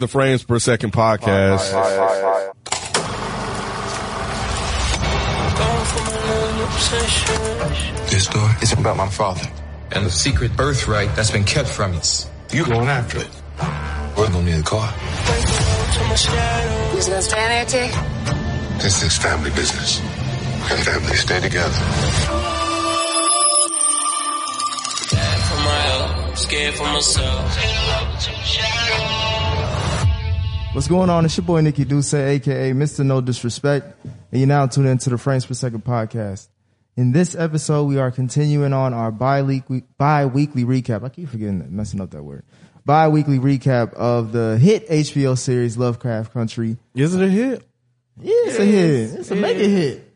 The Frames Per Second podcast. This story is about my father and the secret birthright that's been kept from us. You're going after it. We're gonna need a car. Who's gonna stand there, T? This is family business. And families stay together. for my scared for myself. What's going on? It's your boy Nikki Duce, aka Mr. No Disrespect, and you're now tuned into the Frames Per Second podcast. In this episode, we are continuing on our bi-weekly, bi-weekly recap. I keep forgetting that, messing up that word. Bi-weekly recap of the hit HBO series Lovecraft Country. Is it a hit? Yeah, it's a hit. It's a mega hit.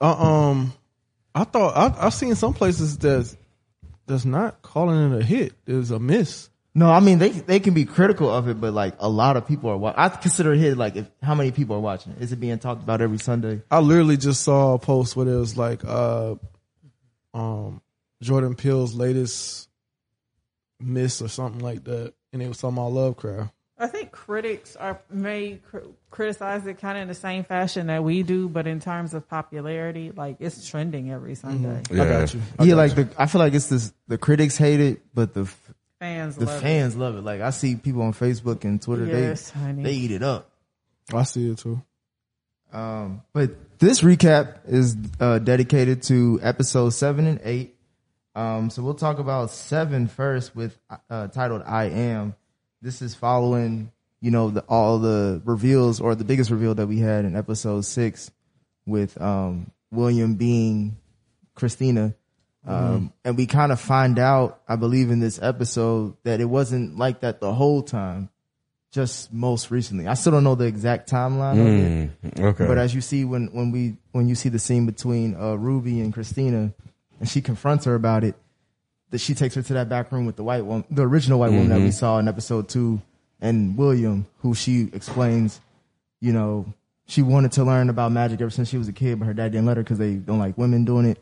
Uh, um, I thought I, I've seen some places that's that's not calling it a hit. It's a miss. No, I mean they they can be critical of it, but like a lot of people are. Wa- I consider it. Like if how many people are watching Is it being talked about every Sunday? I literally just saw a post where it was like, uh, um, Jordan Peele's latest miss or something like that, and it was talking about Lovecraft. I think critics are may cr- criticize it kind of in the same fashion that we do, but in terms of popularity, like it's trending every Sunday. I got you. I yeah, got like you. the I feel like it's this. The critics hate it, but the f- Fans the love fans love it. Like I see people on Facebook and Twitter, Yes, they honey. they eat it up. I see it too. Um, but this recap is uh, dedicated to episode seven and eight. Um, so we'll talk about seven first with uh, titled "I Am." This is following, you know, the, all the reveals or the biggest reveal that we had in episode six with um, William being Christina. Um, and we kind of find out, I believe in this episode that it wasn't like that the whole time, just most recently. I still don't know the exact timeline of it. Okay. But as you see when when we when you see the scene between uh, Ruby and Christina, and she confronts her about it, that she takes her to that back room with the white woman, the original white woman that we saw in episode two, and William, who she explains, you know, she wanted to learn about magic ever since she was a kid, but her dad didn't let her because they don't like women doing it.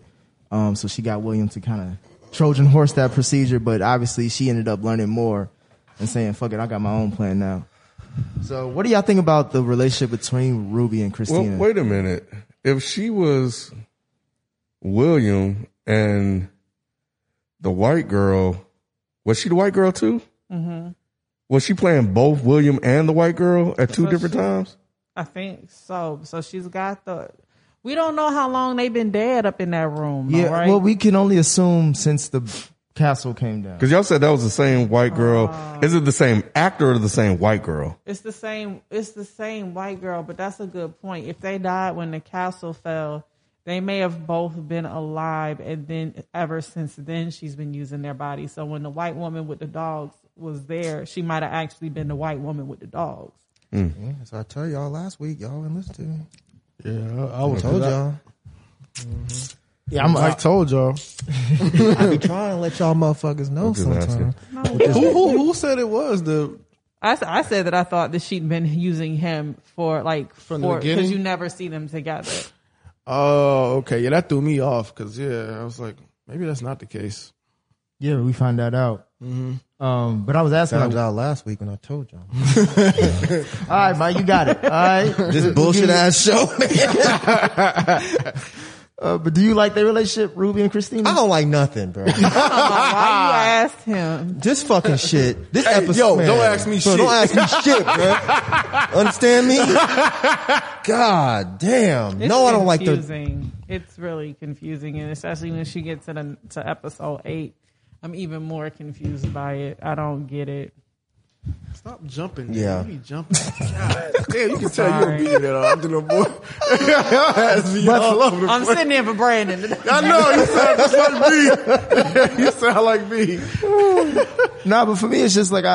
Um, so she got William to kind of Trojan horse that procedure, but obviously she ended up learning more and saying, "Fuck it, I got my own plan now." So, what do y'all think about the relationship between Ruby and well, Christina? wait a minute. If she was William and the white girl, was she the white girl too? Mm-hmm. Was she playing both William and the white girl at two So different she- times? I think so. So she's got the. We don't know how long they've been dead up in that room. Yeah, right? well, we can only assume since the castle came down. Because y'all said that was the same white girl. Uh, Is it the same actor or the same white girl? It's the same. It's the same white girl, but that's a good point. If they died when the castle fell, they may have both been alive, and then ever since then, she's been using their body. So when the white woman with the dogs was there, she might have actually been the white woman with the dogs. Hmm. Yeah, so I told y'all last week, y'all didn't listen to me. Yeah, I, I was Told y'all. Mm-hmm. Yeah, I'm. Mike told y'all. I be trying to let y'all motherfuckers know just sometimes. who, who who said it was the I, I said that I thought that she'd been using him for like From the for beginning? because you never see them together. Oh, okay. Yeah, that threw me off because yeah, I was like, maybe that's not the case. yeah, we find that out. Mm-hmm. Um, but I was asking, Found like, out last week when I told y'all. all right, Mike, you got it. All right, This bullshit ass show. Uh, but do you like their relationship, Ruby and Christina? I don't like nothing, bro. Why you asked him? This fucking shit. This episode. yo, man. don't ask me Bro, shit. Don't ask me shit, bro. Understand me? God damn. It's no, I don't like the. confusing. It's really confusing, and especially when she gets to the to episode eight, I'm even more confused by it. I don't get it. Stop jumping. Yeah. You be jumping. God damn, you can tell you Sorry. don't beat it up. Little boy. Has me all over the I'm place. sitting there for Brandon. I know you sound just like me. you sound like me. Nah, but for me, it's just like I,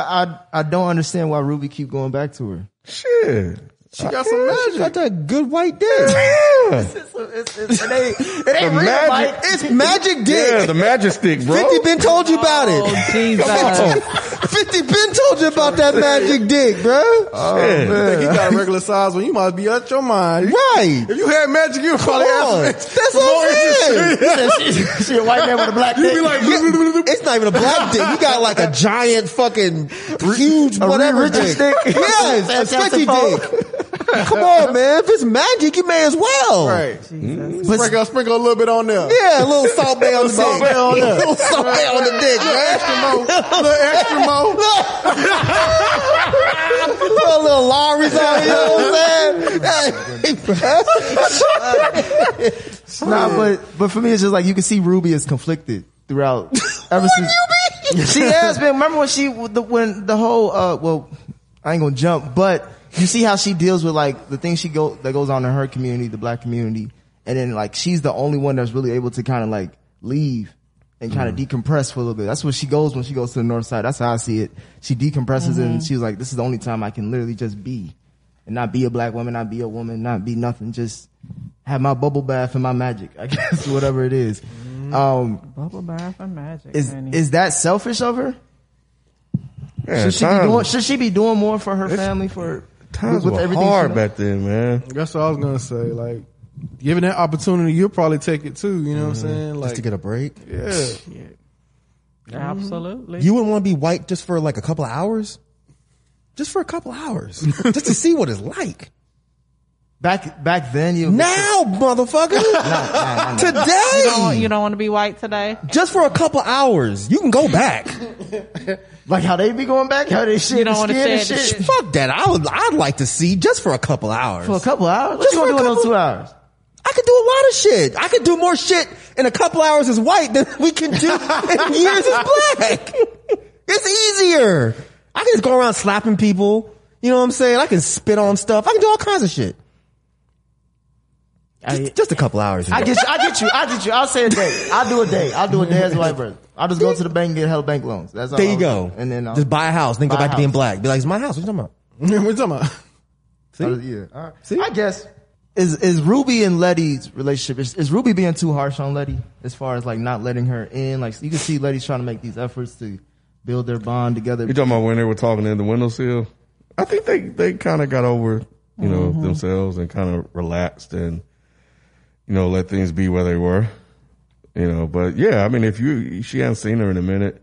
I I don't understand why Ruby keep going back to her. Shit. She got some magic. She got that good white dick. It's, it's, it's, it ain't, it ain't real, magic- Mike. It's magic dick. Yeah, the magic stick, bro. 50 Cent told you oh, about Oh it. Jesus! 50 Cent told told you about that magic dick, bro. Oh, Shit. think he got a regular size when you must be out your mind. Right. If you had magic, you would probably Come on. ask That's what I'm saying. she, she a white man with a black dick. be like, It's not even a black dick. You got like a giant fucking huge whatever Richard dick. stick? Yes, a Fantastic sticky dick. Come on, man. If it's magic, you may as well. right. Jesus. Sprinkle, sprinkle a little bit on there. Yeah, a little Salt Bae on the Salt dick. On there. A little Salt Bae on the dick, man. Extra mo, little extra mo. Put a little Lawry's on, you know what I'm saying? Nah, but but for me, it's just like you can see Ruby is conflicted throughout. Ever since she has been. Remember when she the when the whole uh well, I ain't gonna jump, but you see how she deals with like the things she go that goes on in her community, the black community, and then like she's the only one that's really able to kind of like leave and kind of mm-hmm. decompress for a little bit. That's what she goes when she goes to the north side. That's how I see it. She decompresses and mm-hmm. she's like, this is the only time I can literally just be and not be a black woman, not be a woman, not be nothing. Just have my bubble bath and my magic, I guess, whatever it is. Mm-hmm. Um, Bubble bath and magic. is, honey. is that selfish of her? Man, Should she be doing, should she be doing more for her family for, times with were everything hard back then, man. That's what I was gonna say. Like, given that opportunity, you'll probably take it too. You know what I'm mm-hmm. saying? Like, Just to get a break. yeah. Absolutely. You wouldn't want to be white just for like a couple of hours? Just for a couple of hours. just to see what it's like. Back, back then you, Now, motherfucker. Today. you don't, you don't want to be white today? just for a couple hours. You can go back. like how they be going back, how they shit You don't wanna skin and shit. Fuck that. I would, I'd like to see just for a couple hours. For a couple hours? What Just you gonna for do a in those couple- two hours? I could do a lot of shit. I could do more shit in a couple hours as white than we can do in years as black. It's easier. I can just go around slapping people. You know what I'm saying? I can spit on stuff. I can do all kinds of shit. I, Just, just a couple hours. I get you. I get you. I get you. I'll say a day. I'll do a day. I'll do a day as a white person. I'll just go to the bank and get hell bank loans. That's all. there you I'll go. And then I'll, just buy a house, then go buy a back to being black. Be like, it's my house. What you talking about? what you talking about? I'll- uh, yeah. All right. I guess is is Ruby and Letty's relationship is, is Ruby being too harsh on Letty as far as like not letting her in? Like you can see Letty's trying to make these efforts to build their bond together. You talking about when they were talking in the windowsill? I think they, they kind of got over, you know, mm-hmm. themselves and kind of relaxed and, you know, let things be where they were, you know, but yeah, I mean, if you, she hadn't seen her in a minute,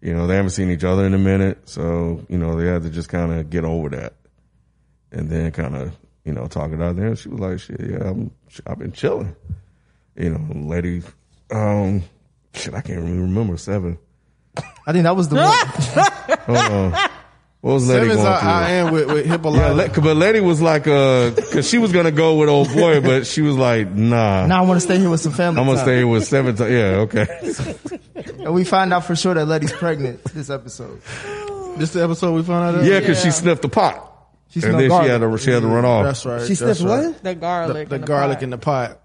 you know, they haven't seen each other in a minute. So, you know, they had to just kind of get over that and then kind of, you know, talk it out there. She was like, shit, yeah, I'm, I've been chilling, you know, lady, um, shit, I can't even remember seven. I think that was the one. Hold on. What was Letty Seven's going I, through? I am with, with Yeah, Hippolyta. Le- but Letty was like, uh, cause she was gonna go with old boy, but she was like, nah, now I want to stay here with some family. I'm gonna time. stay with seven. T- yeah, okay. And we find out for sure that Letty's pregnant this episode. this the episode we found out. of? Yeah, cause she sniffed the pot, She and smelled then garlic. she had to she had to run off. That's right. She that's sniffed right. what? The The, garlic. the in the garlic pot. in the pot.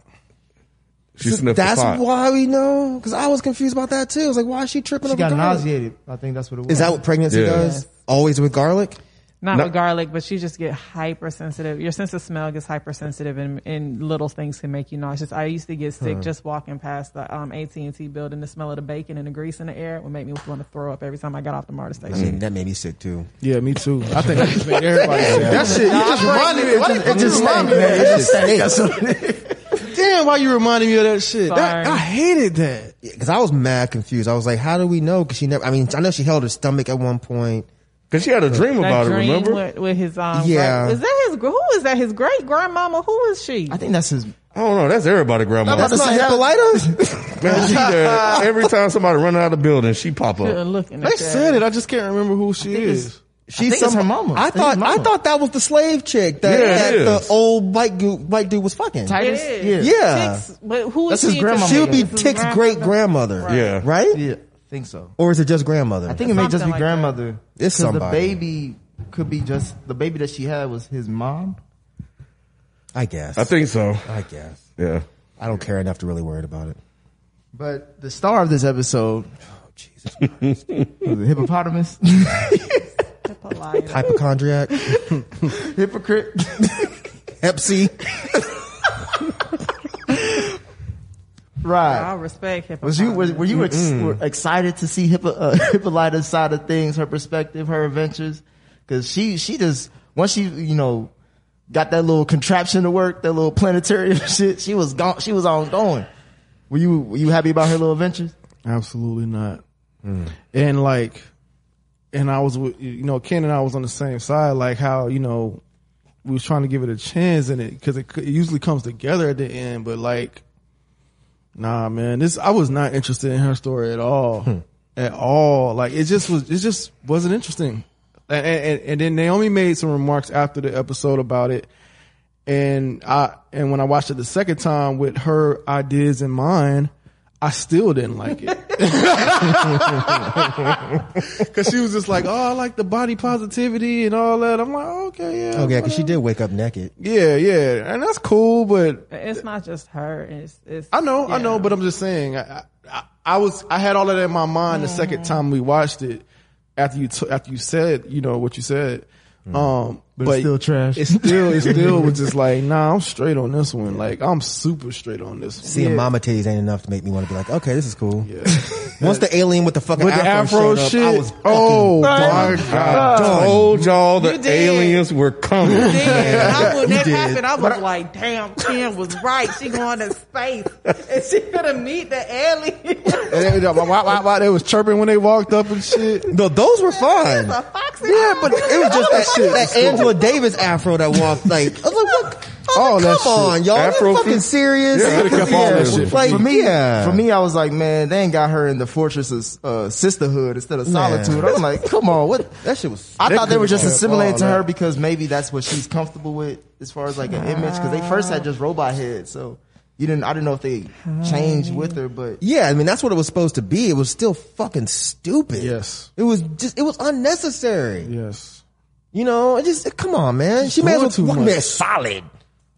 She sniffed That's the pot. Why we know. Cause I was confused about that too. I was like, why is she tripping She over got garlic? nauseated. I think that's what it was. Is that what pregnancy Yeah. does? Always with garlic? Not No. with garlic, but she just get hypersensitive. Your sense of smell gets hypersensitive, and, and little things can make you nauseous. I used to get sick just walking past the um, AT and T building. The smell of the bacon and the grease in the air would make me want to throw up every time I got off the MARTA I station. mean, that made me sick too. Yeah, me too. I think that just made everybody sick. That shit, you just reminded me. Why It just you remind me of that It shit? just stank. That's what it is. Damn, why you reminding me of that shit? That, I hated that. Cause I was mad confused. I was like, how do we know? Cause she never, I mean, I know she held her stomach at one point. Cause she had a dream That about it. dream Remember? with, with his um, Yeah. great- is that his? Who is that? His great grandmama? Who is she? I think that's his. I don't know. That's everybody, grandma. That's not say that- Hippolyta? Man, she there every time somebody run out of the building, she pop Good up. looking. They at said it. I just can't remember who she is. She's some, it's her mama. I It's thought, mama. I thought that was the slave chick that, Yeah, it that is. the old white dude, white dude was fucking. It Titus? Yeah. Yeah. Tick's, but who is That's his she? She would be It's Tick's great grandmother. Yeah. Right? Yeah, I think so. Or is it just grandmother? I think it may just Something be like that. grandmother. It's 'Cause the baby could be just the baby that she had was his mom. I guess. I think so. I guess. Yeah. I don't care enough to really worry about it. But the star of this episode, Oh, Jesus. was the hippopotamus, Hypochondriac. hypocrite. Hep C. I Right. respect hip Was you were, were you ex- were excited to see Hippo, uh, Hippolyta's side of things, her perspective, her adventures? Because she she just once she you know got that little contraption to work, that little planetarium shit, she was gone. She was on going. Were you were you happy about her little adventures? Absolutely not. And like, and I was, with you know, Ken and I was on the same side. Like how you know we was trying to give it a chance in it because it, it usually comes together at the end. But like, nah, man, this I was not interested in her story at all, hmm. at all. Like it just was, it just wasn't interesting. And, and, and then Naomi made some remarks after the episode about it. And I, and when I watched it the second time with her ideas in mind, I still didn't like it. Cause she was just like, oh, I like the body positivity and all that. I'm like, okay, yeah. Yeah, because she did wake up naked. Yeah, yeah. And that's cool, but It's not just her. It's, it's I know, I know, but I'm just saying, I, I, I was, I had all of that in my mind the second time we watched it after you, t- after you said, you know, what you said. Um, But it's still trash. It still, it still was just like, nah, I'm straight on this one. Like, I'm super straight on this one. Seeing mama titties ain't enough to make me want to be like, okay, this is cool. Once the alien with the fucking With the afro, afro showed shit, up, I was oh my I god! told y'all the aliens were coming. Yeah, I, when that did. happened, I was like, damn, Kim was right. She going to space. And she gonna meet the alien. And they, why, why, why they was chirping when they walked up and shit. No, those were fun. Yeah, but it was just that shit. That Angela Davis afro that walked like, I was like, what? Oh, come on, y'all. Afro fucking serious. Yeah, kept all that shit. Like, for me, yeah. for me, I was like, man, they ain't got her in the fortress of uh, sisterhood instead of solitude. I was like, come on, what? that shit was. I thought they were just assimilating to her that. because maybe that's what she's comfortable with as far as like an image. Because they first had just robot heads, so you didn't. I didn't know if they changed with her, but Yeah, I mean that's what it was supposed to be. It was still fucking stupid. Yes. It was just it was unnecessary. Yes. You know, it just come on, man. She may as doing well too what, much. man, solid.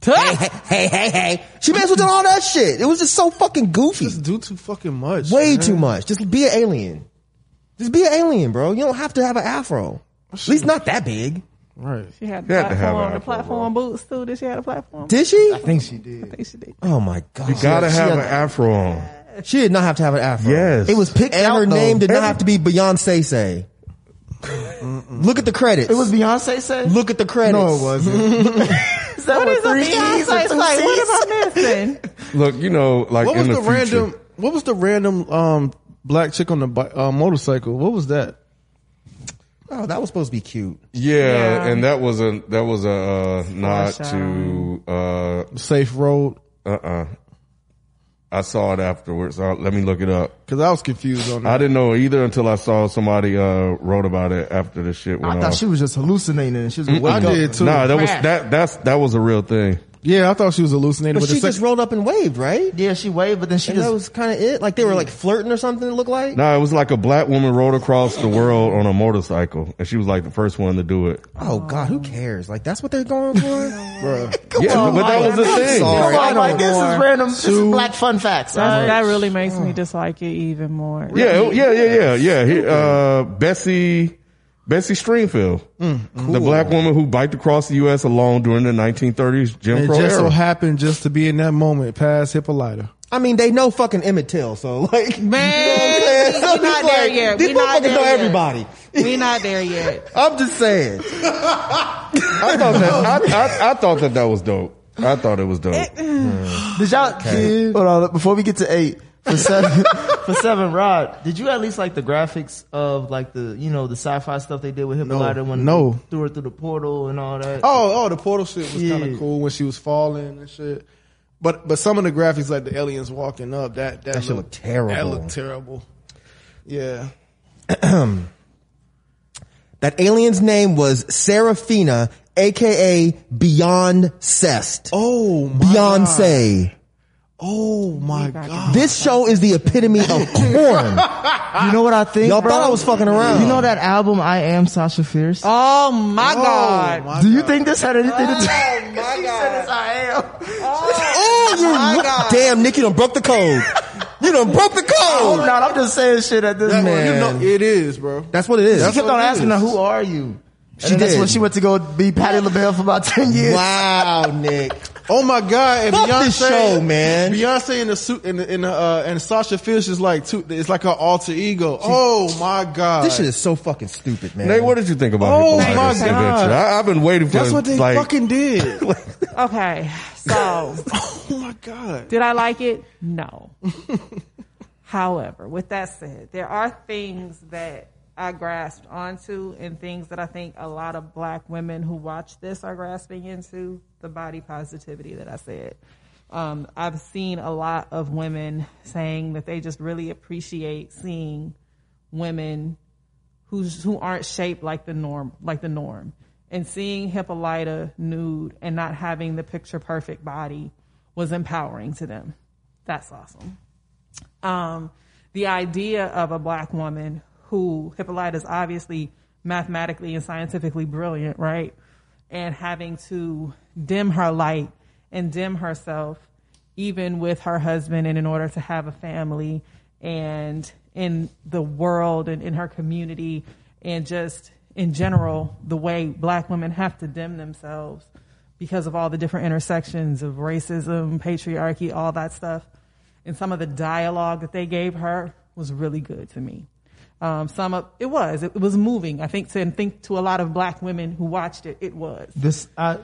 hey, hey, hey, hey, hey. She may as well done all that shit. It was just so fucking goofy. Just do too fucking much. Way man. too much. Just be an alien. Just be an alien, bro. You don't have to have an afro. At least not that big. Right. She had You had to have platform, the afro, platform boots too. Did she have a platform? Did she? I think she did. I think she did. Oh my god. You gotta she have had- an afro on. She did not have to have an afro. Yes. It was picked And out. her though. name did not have to be Beyonce say. Look at the credits. It was Beyonce say. Look at the credits. No, it wasn't. is that What is a three E's or Beyonce two like? What am I missing? Look, you know, like What in was the, the, future, random? What was the random um black chick on the bi- uh, motorcycle? What was that? Oh, that was supposed to be cute. Yeah, Yeah. and that was a that was a uh, nod to uh Safe road. uh uh I saw it afterwards. Uh, let me look it up. Cause I was confused on that. I didn't know either until I saw somebody uh wrote about it after the shit I went thought she was just hallucinating and she was gonna I did too. Nah, that was that that's that was a real thing. Yeah, I thought she was hallucinating. But But, she just sec- rolled up and waved, right? Yeah, she waved, but then she And that was kind of it. Like they were like flirting or something. It looked like. No, it was like a black woman rode across the world on a motorcycle, and she was like the first one to do it. Oh God, who cares? Like that's what they're going for. Bruh. yeah, but that was the thing. sorry. Come I on, know like this is random. This is black fun facts. That, right? that really makes me dislike it even more. Yeah, yeah, yeah, yeah, yeah. He, uh, Bessie, Bessie Stringfield, mm, the black woman who biked across the U.S. alone during the 1930s Jim it Crow just so era. happened just to be in that moment past Hippolyta. I mean, they know fucking Emmett Till, so like, Man, you know what I'm saying? So not there like, yet. These We not motherfuckers there know yet. everybody. we not there yet. I'm just saying. I thought that I, I, I thought that that was dope. I thought it was dope. Eh, mm. Did y'all? Hold on, before we get to eight for seven, for seven, Rod, did you at least like the graphics of like the you know the sci-fi stuff they did with Hippolyta when no. they threw her through the portal and all that? Oh, oh, the portal shit was kind of cool when she was falling and shit. But but some of the graphics, like the aliens walking up, that that, shit looked terrible. That looked terrible. Yeah. That alien's name was Serafina, aka Beyond Cest. Oh my Beyonce. Oh my god. This show is the epitome of corn. You know what I think? Y'all bro? thought I was fucking around. You know that album I Am Sasha Fierce? Oh my oh God. my Do you God. think this had anything to do? Oh my She said it's I am. Oh, you damn, Nick, you done broke the code. You done broke the code. Oh, code. no, I'm just saying shit at this That- point. you know, it is, bro. That's what it is. She kept on asking is. her, "Who are you?" And then that's did. when she went to go be Patti LaBelle for about 10 years. Wow, Nick. Oh my god! And Fuck Beyonce, this show, man. Beyonce in the suit and and uh, and Sasha Fierce is like two, it's like her alter ego. oh my god! This shit is so fucking stupid, man. Nate, what did you think about Oh Hippolyta's my God. I, I've been waiting for That's what they like, fucking did. Okay, so oh my god! did I like it? No. However, with that said, there are things that I grasped onto and things that I think a lot of black women who watch this are grasping into the body positivity that I said. Um, I've seen a lot of women saying that they just really appreciate seeing women who's who aren't shaped like the norm, like the norm, and seeing Hippolyta nude and not having the picture perfect body was empowering to them. That's awesome. Um, the idea of a black woman who Hippolyta is obviously mathematically and scientifically brilliant, right? And having to dim her light and dim herself, even with her husband, and in order to have a family and in the world and in her community, and just in general, the way black women have to dim themselves because of all the different intersections of racism, patriarchy, all that stuff. And some of the dialogue that they gave her was really good to me. Um, some of it was it, was moving. I think to and think to a lot of black women who watched it, it was This, uh,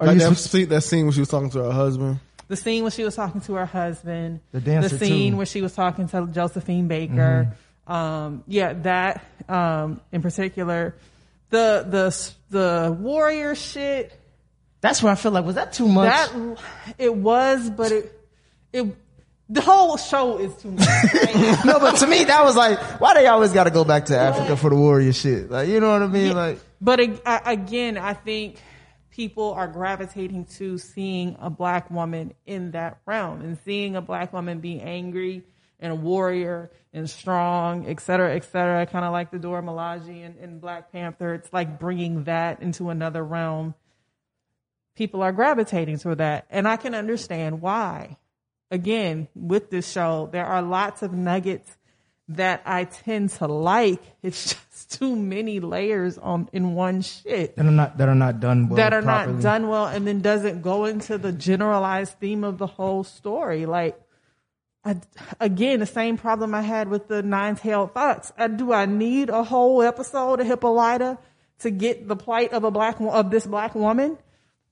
are Like you that, sp- scene, that scene when she was talking to her husband. the scene when she was talking to her husband, The dancer, The scene too. where she was talking to Josephine Baker. Um, yeah, that um, in particular, the the the warrior shit. that's where I feel like, was that too much? That it was, but it it the whole show is too much. right? no, but to me, that was like, why they always got to go back to Africa for the warrior shit? Like, you know what I mean? Like, But again, I think people are gravitating to seeing a black woman in that realm and seeing a black woman be angry and a warrior and strong, et cetera, et cetera. Kind of like the Dora Milaje in, in Black Panther. It's like bringing that into another realm. People are gravitating to that. And I can understand why. Again, with this show, there are lots of nuggets that I tend to like. It's just too many layers on in one shit that are not, that are not done well. that are properly. not done well and then doesn't go into the generalized theme of the whole story. Like, I, again, the same problem I had with the nine-tailed fox. Uh, do I need a whole episode of Hippolyta to get the plight of a black of this black woman?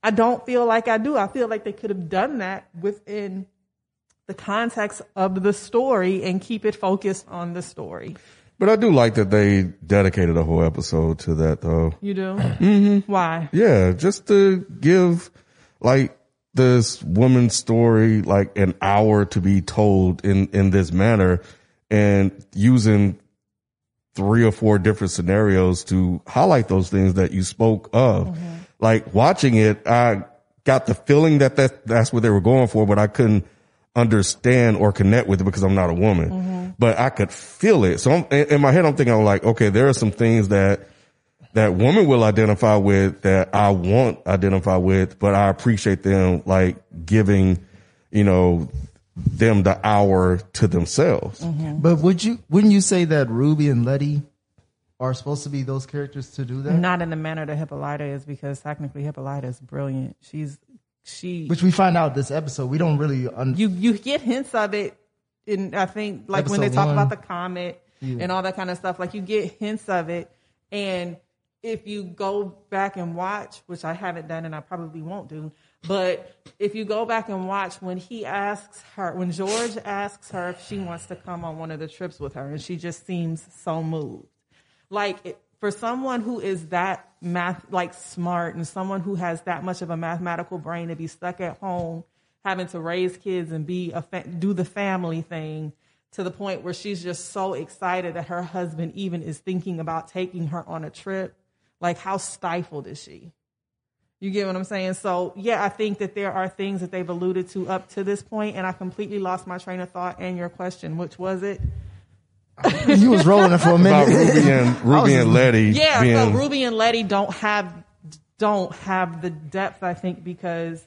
I don't feel like I do. I feel like they could have done that within the context of the story and keep it focused on the story. But I do like that they dedicated a whole episode to that though. You do? Mm-hmm. Why? Yeah, just to give like this woman's story like an hour to be told in in this manner and using three or four different scenarios to highlight those things that you spoke of. Like watching it, I got the feeling that that that's what they were going for, but I couldn't understand or connect with it because I'm not a woman. Mm-hmm. But I could feel it. So I'm, in in my head, I'm thinking I'm like, okay, there are some things that that women will identify with that I won't identify with, but I appreciate them like giving, you know, them the hour to themselves. Mm-hmm. But would you, wouldn't you say that Ruby and Letty are supposed to be those characters to do that? Not in the manner that Hippolyta is, because technically Hippolyta is brilliant. She's she. Which we find out this episode. We don't really, un- you you get hints of it in I think like when they talk one. about the comet and all that kind of stuff. Like you get hints of it, and if you go back and watch, which I haven't done and I probably won't do, but if you go back and watch when he asks her, when George asks her if she wants to come on one of the trips with her, and she just seems so moved like it, for someone who is that math like smart and someone who has that much of a mathematical brain to be stuck at home having to raise kids and be a fa- do the family thing to the point where she's just so excited that her husband even is thinking about taking her on a trip like how stifled is she you get what I'm saying? So yeah, I think that there are things that they've alluded to up to this point, and I completely lost my train of thought and your question, which was it? You was rolling it for a About minute. Ruby and Ruby and Letty Yeah, being so Ruby and Letty don't have don't have the depth, I think, because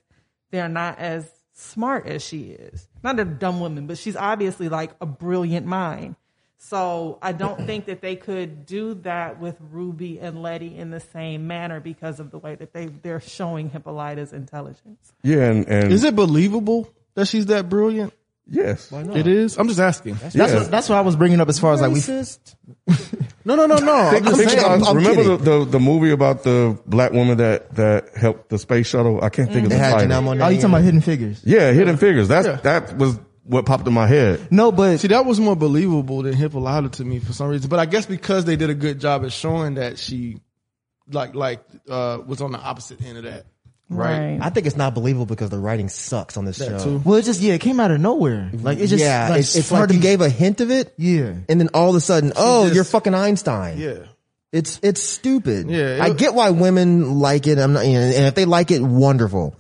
they're not as smart as she is. Not a dumb woman, but she's obviously like a brilliant mind. So I don't think that they could do that with Ruby and Letty in the same manner because of the way that they they're showing Hippolyta's intelligence. Yeah, and, and Is it believable that she's that brilliant? Yes, It is. I'm just asking. That's Yeah. what, that's what I was bringing up as far as like we. Racist. No, no, no, no. I'm Think, just think saying. about- I'm remember the, the the movie about the black woman that that helped the space shuttle? I can't think of the had title. Oh, you in talking about. Hidden Figures? Yeah, Hidden Figures. That's Yeah. that was what popped in my head. No, but See, that was more believable than Hippolyta to me for some reason. But I guess because they did a good job at showing that she, like, like, uh, was on the opposite end of that. Right. I think it's not believable because the writing sucks on this That show. too. well, it just yeah, it came out of nowhere. Like it just yeah, like, it's, it's hard like you to- gave a hint of it, yeah. and then all of a sudden, oh, just- you're fucking Einstein. Yeah. It's it's stupid. Yeah, it- I get why women like it. I'm not, you know, and if they like it, wonderful.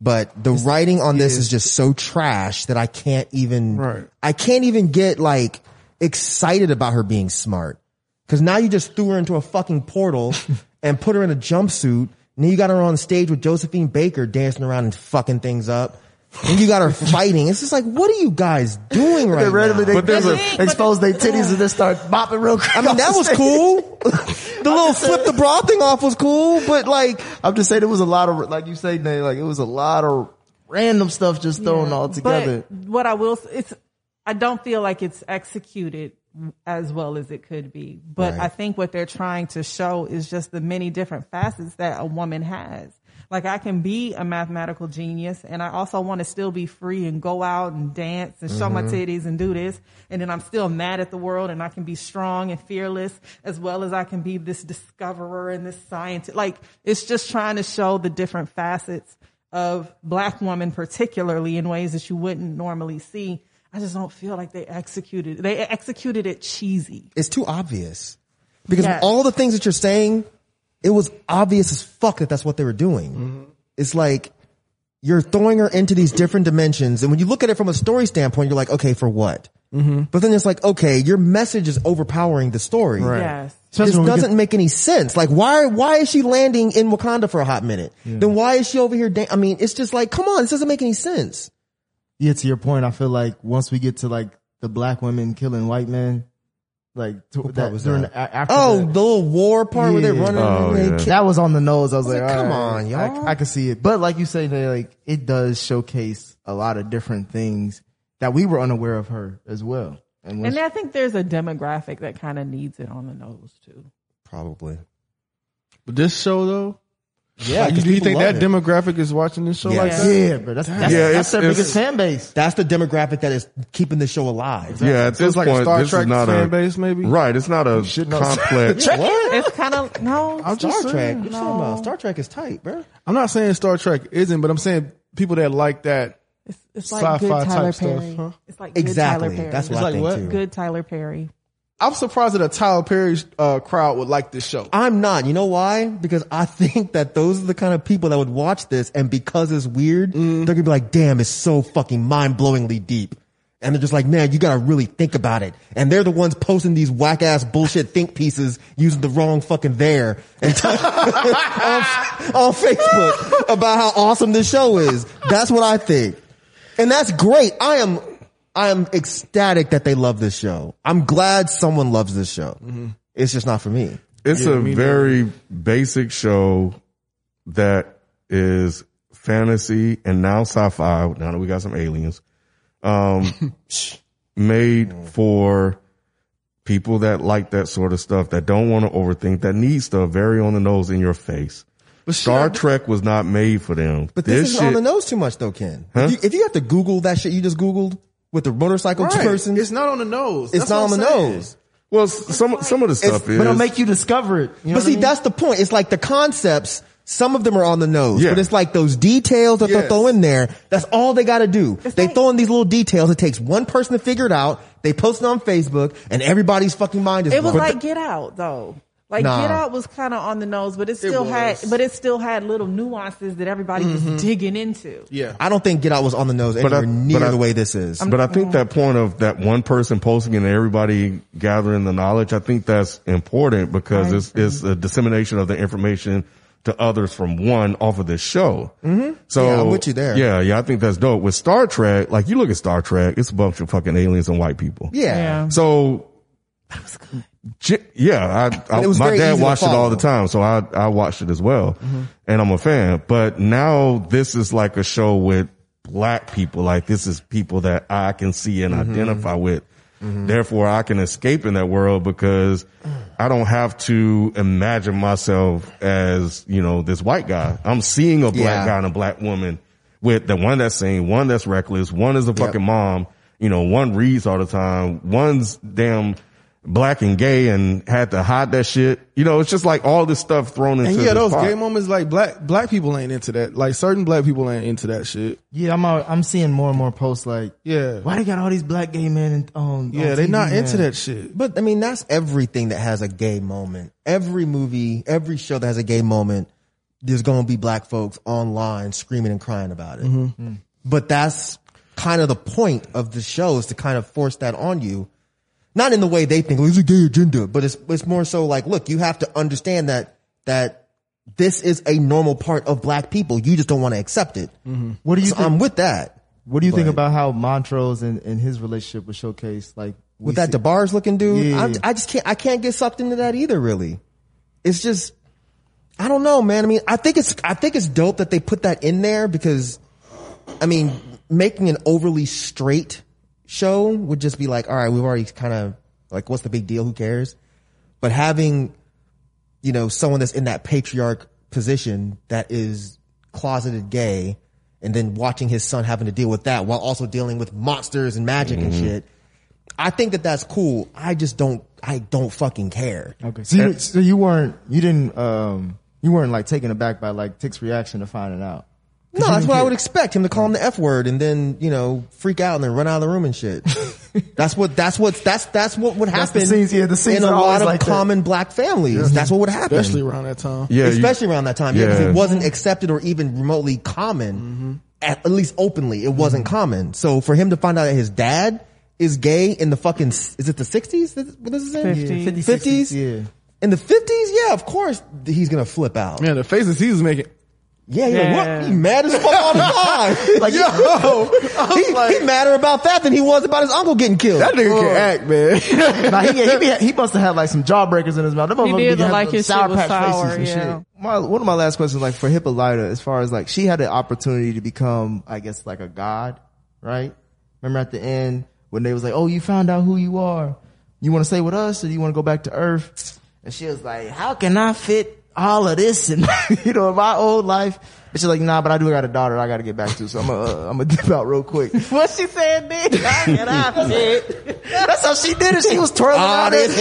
But the writing on this is just so trash that I can't even. Right. I can't even get like excited about her being smart because now you just threw her into a fucking portal and put her in a jumpsuit. And then you got her on stage with Josephine Baker dancing around and fucking things up. And you got her fighting. It's just like, what are you guys doing right They randomly now? they, But there's they a- expose their titties and then start bopping real quick. I mean, that was cool. the little flip the bra thing off was cool, but like, I'm just saying it was a lot of like you say, Nate, like it was a lot of random stuff just thrown Yeah. all together. But what I will, it's I don't feel like it's executed as well as it could be. But Right. I think what they're trying to show is just the many different facets that a woman has. Like I can be a mathematical genius and I also want to still be free and go out and dance and show my mm-hmm. titties and do this. And then I'm still mad at the world and I can be strong and fearless as well as I can be this discoverer and this scientist. Like it's just trying to show the different facets of black women, particularly in ways that you wouldn't normally see. I just don't feel like they executed. They executed it cheesy. it's too obvious. Because Yes. all the things that you're saying, it was obvious as fuck that that's what they were doing. Mm-hmm. It's like, you're throwing her into these different dimensions. And when you look at it from a story standpoint, you're like, okay, for what? Mm-hmm. But then it's like, okay, your message is overpowering the story. Yes. This Especially when we doesn't get- make any sense. Like, why, why is she landing in Wakanda for a hot minute? Then why is she over here? Dan- I mean, it's just like, come on, this doesn't make any sense. Yeah, to your point, I feel like once we get to like the black women killing white men, like to, that was during that? the- a- after Oh, the- the little war part where they're running, oh, and they yeah. that was on the nose. I was, was like, like, come all on, I, y'all. I can see it. But like you say, they like it does showcase a lot of different things that we were unaware of her as well. And, when And I think there's a demographic that kind of needs it on the nose too. Probably. But this show though, Yeah. like, you, 'cause do you think that it. demographic is watching this show Yeah. like Yeah. that? yeah, but that's that's, Yeah, that's it's- their biggest fan base. That's the demographic that is keeping the show alive. Yeah, at So this it's like a Star this Trek is not fan a base, maybe? right. It's not a should know. complex. What? It's kind of no. I'm Star just Trek. saying. What you talking about? Star Trek is tight, bro. I'm not saying Star Trek isn't, but I'm saying people that like that. It's, it's like good Sci-fi Tyler type stuff, Perry. huh? It's like good Exactly. Tyler Perry. That's what It's I like think what? too. good Tyler Perry. I'm surprised that a Tyler Perry uh, crowd would like this show. I'm not. You know why? Because I think that those are the kind of people that would watch this, and because it's weird, they're gonna be like, "Damn, it's so fucking mind blowingly deep." And they're just like, "Man, you gotta really think about it." And they're the ones posting these whack ass bullshit think pieces using the wrong fucking there and t- on, on Facebook about how awesome this show is. That's what I think, and that's great. I am. I am ecstatic that they love this show. I'm glad someone loves this show. It's just not for me. It's a very basic show that is fantasy and now sci-fi. Now that we got some aliens, um, made for people that like that sort of stuff, that don't want to overthink, that need stuff very on the nose in your face. But Star shit, Trek was not made for them. But this, isn't shit, on the nose too much though, Ken. If, you, if you have to Google that shit you just Googled with the motorcycle right. person, It's not on the nose. it's That's not on the I'm saying. nose. well, s- some some of the stuff is. But it'll make you discover it. You know But see, I mean? that's the point. It's like the concepts, some of them are on the nose, Yeah. but it's like those details that they throw in there. That's all they gotta do. they like- throw in these little details. It takes one person to figure it out. They post it on Facebook and everybody's fucking mind is It was blown. like Get Out though. Like Nah. Get Out was kind of on the nose, but it still had, but it still had little nuances that everybody was digging into. Yeah. I don't think Get Out was on the nose But I- near but I- the way this is. But I think that point of that one person posting and everybody gathering the knowledge, I think that's important because it's, it's a dissemination of the information to others from one off of this show. Mm-hmm. So Yeah, I'm with you there. Yeah, yeah, I think that's dope. With Star Trek, like you look at Star Trek, it's a bunch of fucking aliens and white people. yeah. Yeah. So J- Yeah, I, I my dad watched it all the time, so I I watched it as well, and I'm a fan. But now this is like a show with black people. Like this is people that I can see and identify with. Therefore, I can escape in that world because I don't have to imagine myself as you know this white guy. I'm seeing a black Yeah. guy and a black woman with the one that's sane, one that's reckless, one is a fucking mom. You know, one reads all the time, one's damn black and gay and had to hide that shit. You know, it's just like all this stuff thrown into And yeah, this those pot. gay moments, like black black people ain't into that. Like certain black people ain't into that shit. Yeah, I'm out, I'm seeing more and more posts like, Yeah, why they got all these black gay men and on yeah, they TV, not man? into that shit. But I mean, that's everything that has a gay moment. Every movie, every show that has a gay moment, there's going to be black folks online screaming and crying about it. Mm-hmm. But that's kind of the point of the show is to kind of force that on you. Not in the way they think, it's a gay agenda, but it's, it's more so like, look, you have to understand that, that this is a normal part of black people. You just don't want to accept it. Mm-hmm. What do you So think? I'm with that. what do you think about how Montrose and, and his relationship was showcased? Like with that see- DeBarge looking dude, Yeah. I'm, I just can't, I can't get sucked into that either, really. It's just, I don't know, man. I mean, I think it's, I think it's dope that they put that in there because, I mean, making an overly straight show would just be like, all right, we've already kind of, like, what's the big deal? Who cares? But having, you know, someone that's in that patriarch position that is closeted gay and then watching his son having to deal with that while also dealing with monsters and magic and shit. I think that that's cool. I just don't, I don't fucking care. Okay, so you, so you weren't you didn't um you weren't like taken aback by like Tick's reaction to finding out. No, that's what I would expect him to call him the F word and then, you know, freak out and then run out of the room and shit. that's what, that's what, that's, that's what would That's the happen scenes- yeah, the scenes in a are always lot of like that. common black families. That's what would happen. Especially around that time. yeah, you- especially around that time, yeah, because Yeah. it wasn't accepted or even remotely common, mm-hmm. at, at least openly, it wasn't mm-hmm. common. So for him to find out that his dad is gay in the fucking, is it the sixties? What is it? 50s. 50s, 50s? yeah. In the fifties, yeah, of course he's gonna flip out. Man, the faces he was making. Yeah, you're like, what? He mad as fuck all the time. like, yo, he, he madder about that than he was about his uncle getting killed. That nigga can act, man. Nah, he, he, be- he must have had like some jawbreakers in his mouth. Motherfuckers did be like his sour patch faces sour, and yeah. shit. My, one of my last questions, like for Hippolyta, as far as like she had the opportunity to become, I guess, like a god, right? Remember at the end when they was like, "Oh, you found out who you are. You want to stay with us, or do you want to go back to Earth?" And she was like, "How can I fit all of this and you know in my old life?" And she's like, "Nah, but I do got a daughter I got to get back to, so I'm gonna uh, I'm gonna dip out real quick." What she said, Nick? and I fit. That's how she did it. She was twirling around. this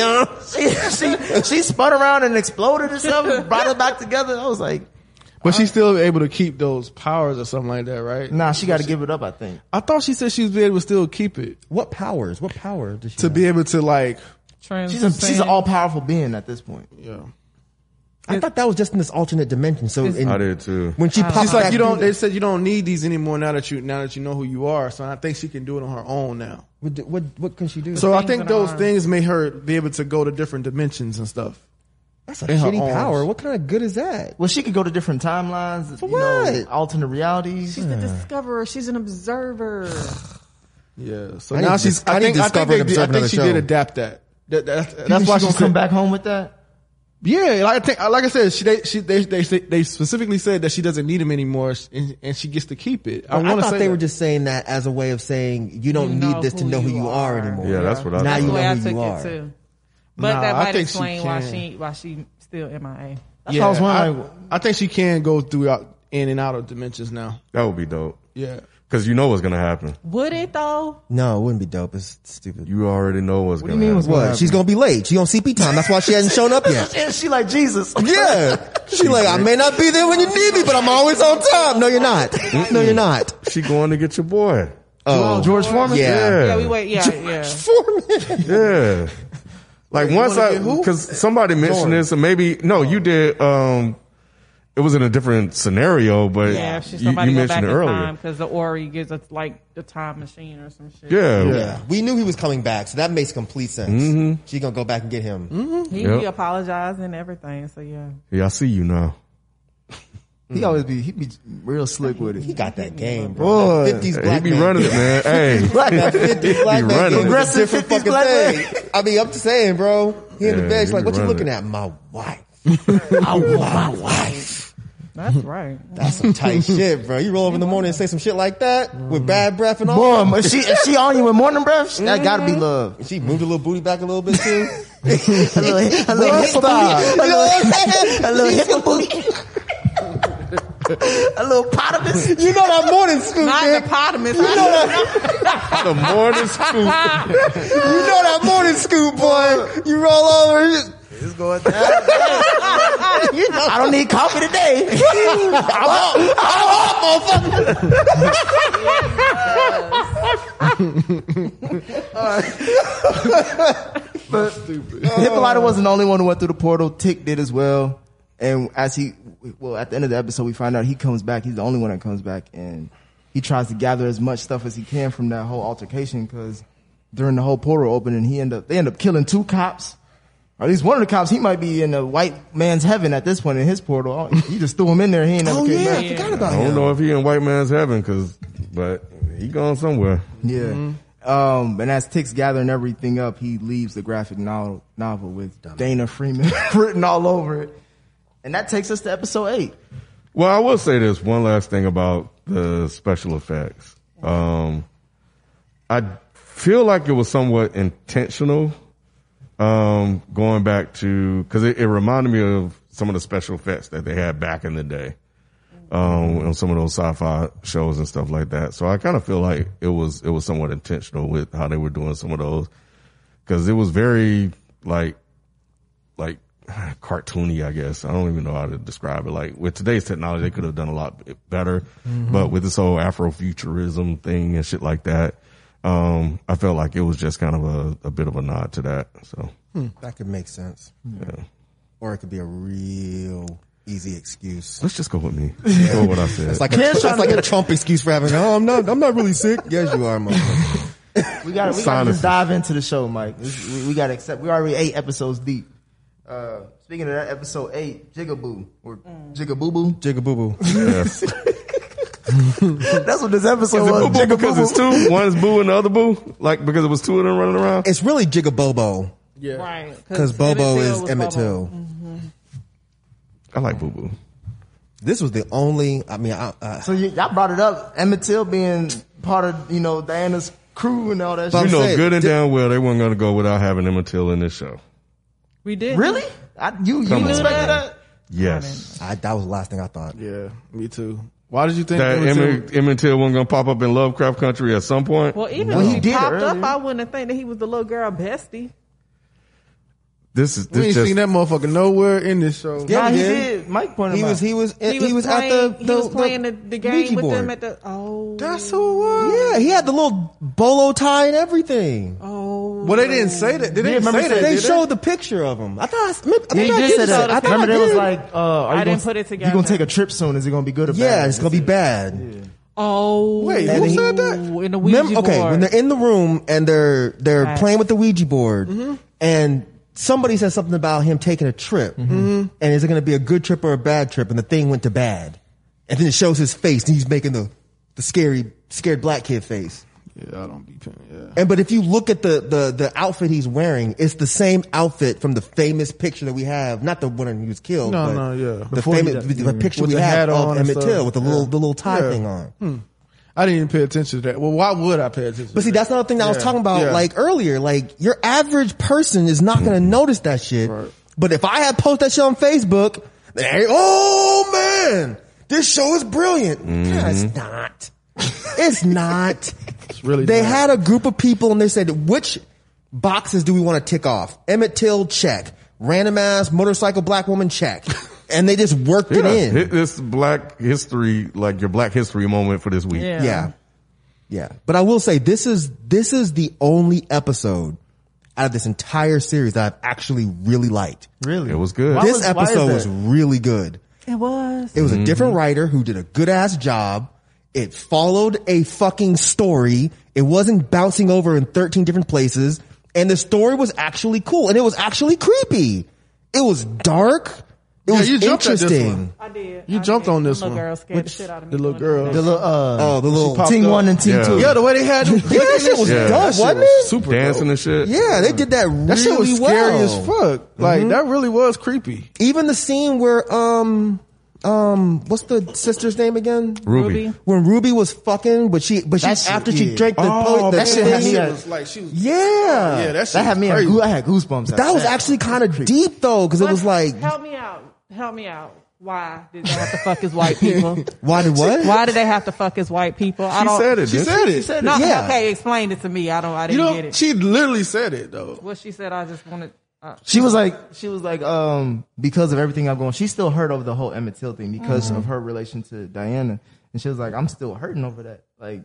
it. She, she, she spun around and exploded or something, brought it back together. I was like, But she's still able to keep those powers or something like that, right? nah, she got to give it up, I think. I thought she said she was able to still keep it What powers? What power does she to have? be able to like, She's a, she's an all powerful being at this point. yeah. I thought that was just in this alternate dimension. So in, I did too. when she pops She's like, back you don't. through- They said you don't need these anymore now that you now that you know who you are. So I think she can do it on her own now. What, what, what can she do? So I think those things made her be able to go to different dimensions and stuff. That's a in shitty power. What kind of good is that? Well, she could go to different timelines, you know, alternate realities. She's a discoverer. She's an observer. Yeah. So I now she's. dis- I I think. I think, they did, I think she show. did adapt that. That- that- That's that's why she she gonna come back home with that. Yeah, like I think, like I said, she they she they they, they specifically said that she doesn't need him anymore, and, and she gets to keep it. I I, want thought say they that. were just saying that as a way of saying you don't You need this to know who you you are, are. anymore. Yeah, that's what I. Now thought. you That's the way know I who took you it are. too. But Nah, that might think she explain why can. she why she still MIA. That's what I was wondering. I, I think she can go throughout in and out of dimensions now. That would be dope. Yeah. Cause you know what's gonna happen. Would it though? No, it wouldn't be dope. It's stupid. You already know what's do gonna you mean happen. what? She's gonna be late. She on CP time. That's why she hasn't shown up yet. and she like Jesus. Yeah. She like, I may not be there when you need me, but I'm always on time. No, you're not. No, you're not. She going to get your boy. Oh, George Foreman. Yeah. Yeah. Yeah, we wait. Yeah, yeah. Foreman. Yeah. Like once I, cause somebody mentioned this and maybe, no, you did, um, it was in a different scenario, but Yeah, if she you, somebody you go back mentioned in it earlier. time because the orrery gives us like the time machine or some shit. Yeah. Yeah. We knew he was coming back, so that makes complete sense. Mm-hmm. She gonna go back and get him. Mm-hmm. He, Yep. he apologized and everything. So yeah, Yeah, I see you now. He mm. always be he be real slick with it. He got that game, bro. Boy. 50s He black be man running it, man. Hey, That 50s black man running game it. is a Aggressive different 50s fucking black thing. I mean, I'm just saying, bro. He in the Yeah, bed, she's he like, what you running looking it. at? My wife. I want my wife. That's right. That's some tight shit, bro. You roll over in the morning and say some shit like that with bad breath and all. Boy, if she if she on you with morning breath, that mm-hmm. gotta be love. She moved a little booty back a little bit too. A little, a little hip booty, a little, a little hip booty, a little potamus. You know that morning scoop, Not man. hippopotamus. You know that, the morning scoop. you know that morning scoop, boy. You roll over. It's going down. I don't need coffee today. I'm up. I'm up, motherfucker. but uh, Hippolyta wasn't the only one who went through the portal. Tick did as well. And as he, well, at the end of the episode, we find out he comes back. He's the only one that comes back, and he tries to gather as much stuff as he can from that whole altercation. Because during the whole portal opening, he end up they end up killing two cops. Or at least one of the cops, he might be in the white man's heaven at this point in his portal. He just threw him in there. He ain't never Oh came yeah, back. I forgot about I don't him. know if he in white man's heaven, cause, but he gone somewhere. Yeah. Um, and as Tick's gathering everything up, he leaves the graphic novel, novel with Diana Freeman written all over it. And that takes us to episode eight. Well, I will say this one last thing about the special effects. Um, I feel like it was somewhat intentional. Um, going back to, cause it, it reminded me of some of the special effects that they had back in the day. Um, on some of those sci-fi shows and stuff like that. So I kind of feel like it was, it was somewhat intentional with how they were doing some of those. Cause it was very like, like cartoony, I guess. I don't even know how to describe it. Like with today's technology, they could have done a lot better, but with this whole Afrofuturism thing and shit like that, um, I felt like it was just kind of a, a bit of a nod to that. So, That could make sense. Yeah. Or it could be a real easy excuse. let's just go with me. Go with what I said. It's like a, that's like a Trump excuse for having. Oh, I'm not. I'm not really sick. Yes, you are, motherfucker. We got we got to just dive into the show, Mike. We, we got to accept. We're already eight episodes deep. Uh, speaking of that, episode eight, Jigaboo or Jigaboo Boo. Jigga boo boo. yes. That's what this episode Is was. boo boo because it's two? One is boo and the other boo? Like because it was two of them running around? It's really Jigabobo. Yeah. Right. because Bobo is was Emmett Bobo. Till. I like boo boo. This was the only. I mean, I, uh, So you, y'all brought it up. Emmett Till being part of you know Diana's crew and all that. But shit. You know saying, good and di- damn well they weren't going to go without having Emmett Till in this show. We did. Really? I, you you Come on, expected man. that? Yes. I, that was the last thing I thought. Yeah, me too. Why did you think That Emmett Till- Emmett, Emmett Till wasn't going to pop up in Lovecraft Country at some point. Well, even Well, when he he, did popped earlier. up, I wouldn't have think that he was the little girl bestie. this is we this ain't just seen that motherfucker nowhere in this show. Yeah, Nah, we he did. did. Mike pointed He him was. He was. He He was, was, playing, at the. he was playing the, the game Ouija with board. them at the. Oh, That's who it was. Yeah, he had the little bolo tie and everything. Oh, Well, they didn't say that. They didn't remember say that. They showed the picture of him. I thought. I, I think Yeah, I did did say that. that. I thought Remember, I they was like, uh, are I you didn't gonna, put it together. You together. gonna take a trip soon? Is it gonna be good or bad? Yeah, it's gonna be bad. Oh, Wait, who Ooh, said that? In the Ouija Remember, okay, board. when they're in the room and they're they're Right. playing with the Ouija board, and somebody says something about him taking a trip, and is it going to be a good trip or a bad trip? And the thing went to bad, and then it shows his face, and he's making the the scary scared black kid face. Yeah, I don't be paying. Yeah. And but if you look at the the the outfit he's wearing, it's the same outfit from the famous picture that we have, not the one when he was killed. No, but no, yeah. the Before famous died. the mm, picture we the have on of Emmett. Till with the little the little tie Yeah. thing on. Hmm. I didn't even pay attention to that. Well, why would I pay attention? But see, that's the thing that I was talking about Yeah. like earlier. Like your average person is not going to mm-hmm. notice that shit. Right. But if I had posted that shit on Facebook, hey, oh man, this show is brilliant. Mm-hmm. No, it's not. It's not. It's really they not. had a group of people and they said, which boxes do we want to tick off? Emmett Till, check. Random ass motorcycle black woman, check. And they just worked it in. hit this black history, like your black history moment for this week. Yeah. Yeah. Yeah. But I will say this is, this is the only episode out of this entire series that I've actually really liked. Really? It was good. Why this was- episode was really good. it was. It was a mm-hmm. different writer who did a good ass job. It followed a fucking story. It wasn't bouncing over in 13 different places. And the story was actually cool. And it was actually creepy. It was dark. It Yeah, was you jumped at this interesting. one. I did. You I jumped did. on this the little one. Girl scared Which- the shit out of me. the little girl. The little uh, Oh, the little team up. one and team Yeah. two. Yeah, the way they had them. Yeah, that shit was Yeah. dope, That shit wasn't was it? super Dancing dope. and shit. Yeah, they did that really That shit was scary well. as fuck. Like that really was creepy. Even the scene where um um what's the sister's name again? Ruby. Ruby. When Ruby was fucking, but she but she That shit, after she yeah. drank the Oh, po- the that shit thing, had me at- was like she was. yeah. Yeah, that shit That had me. was At, crazy. goo- I had goosebumps. at that was actually kind of deep though, because it was like, help me out. Help me out. Why did they have to fuck as white people? why did what? Why did they have to fuck as white people? I She don't. said it. She didn't said it. No, Yeah. okay, explain it to me. I don't. I You didn't know, get it. she literally said it though. what she said, I just wanted. Uh, She was like, she was like, um, because of everything I'm going, she's still hurt over the whole Emmett Till thing because Mm-hmm. of her relation to Diana, and she was like, I'm still hurting over that. Like,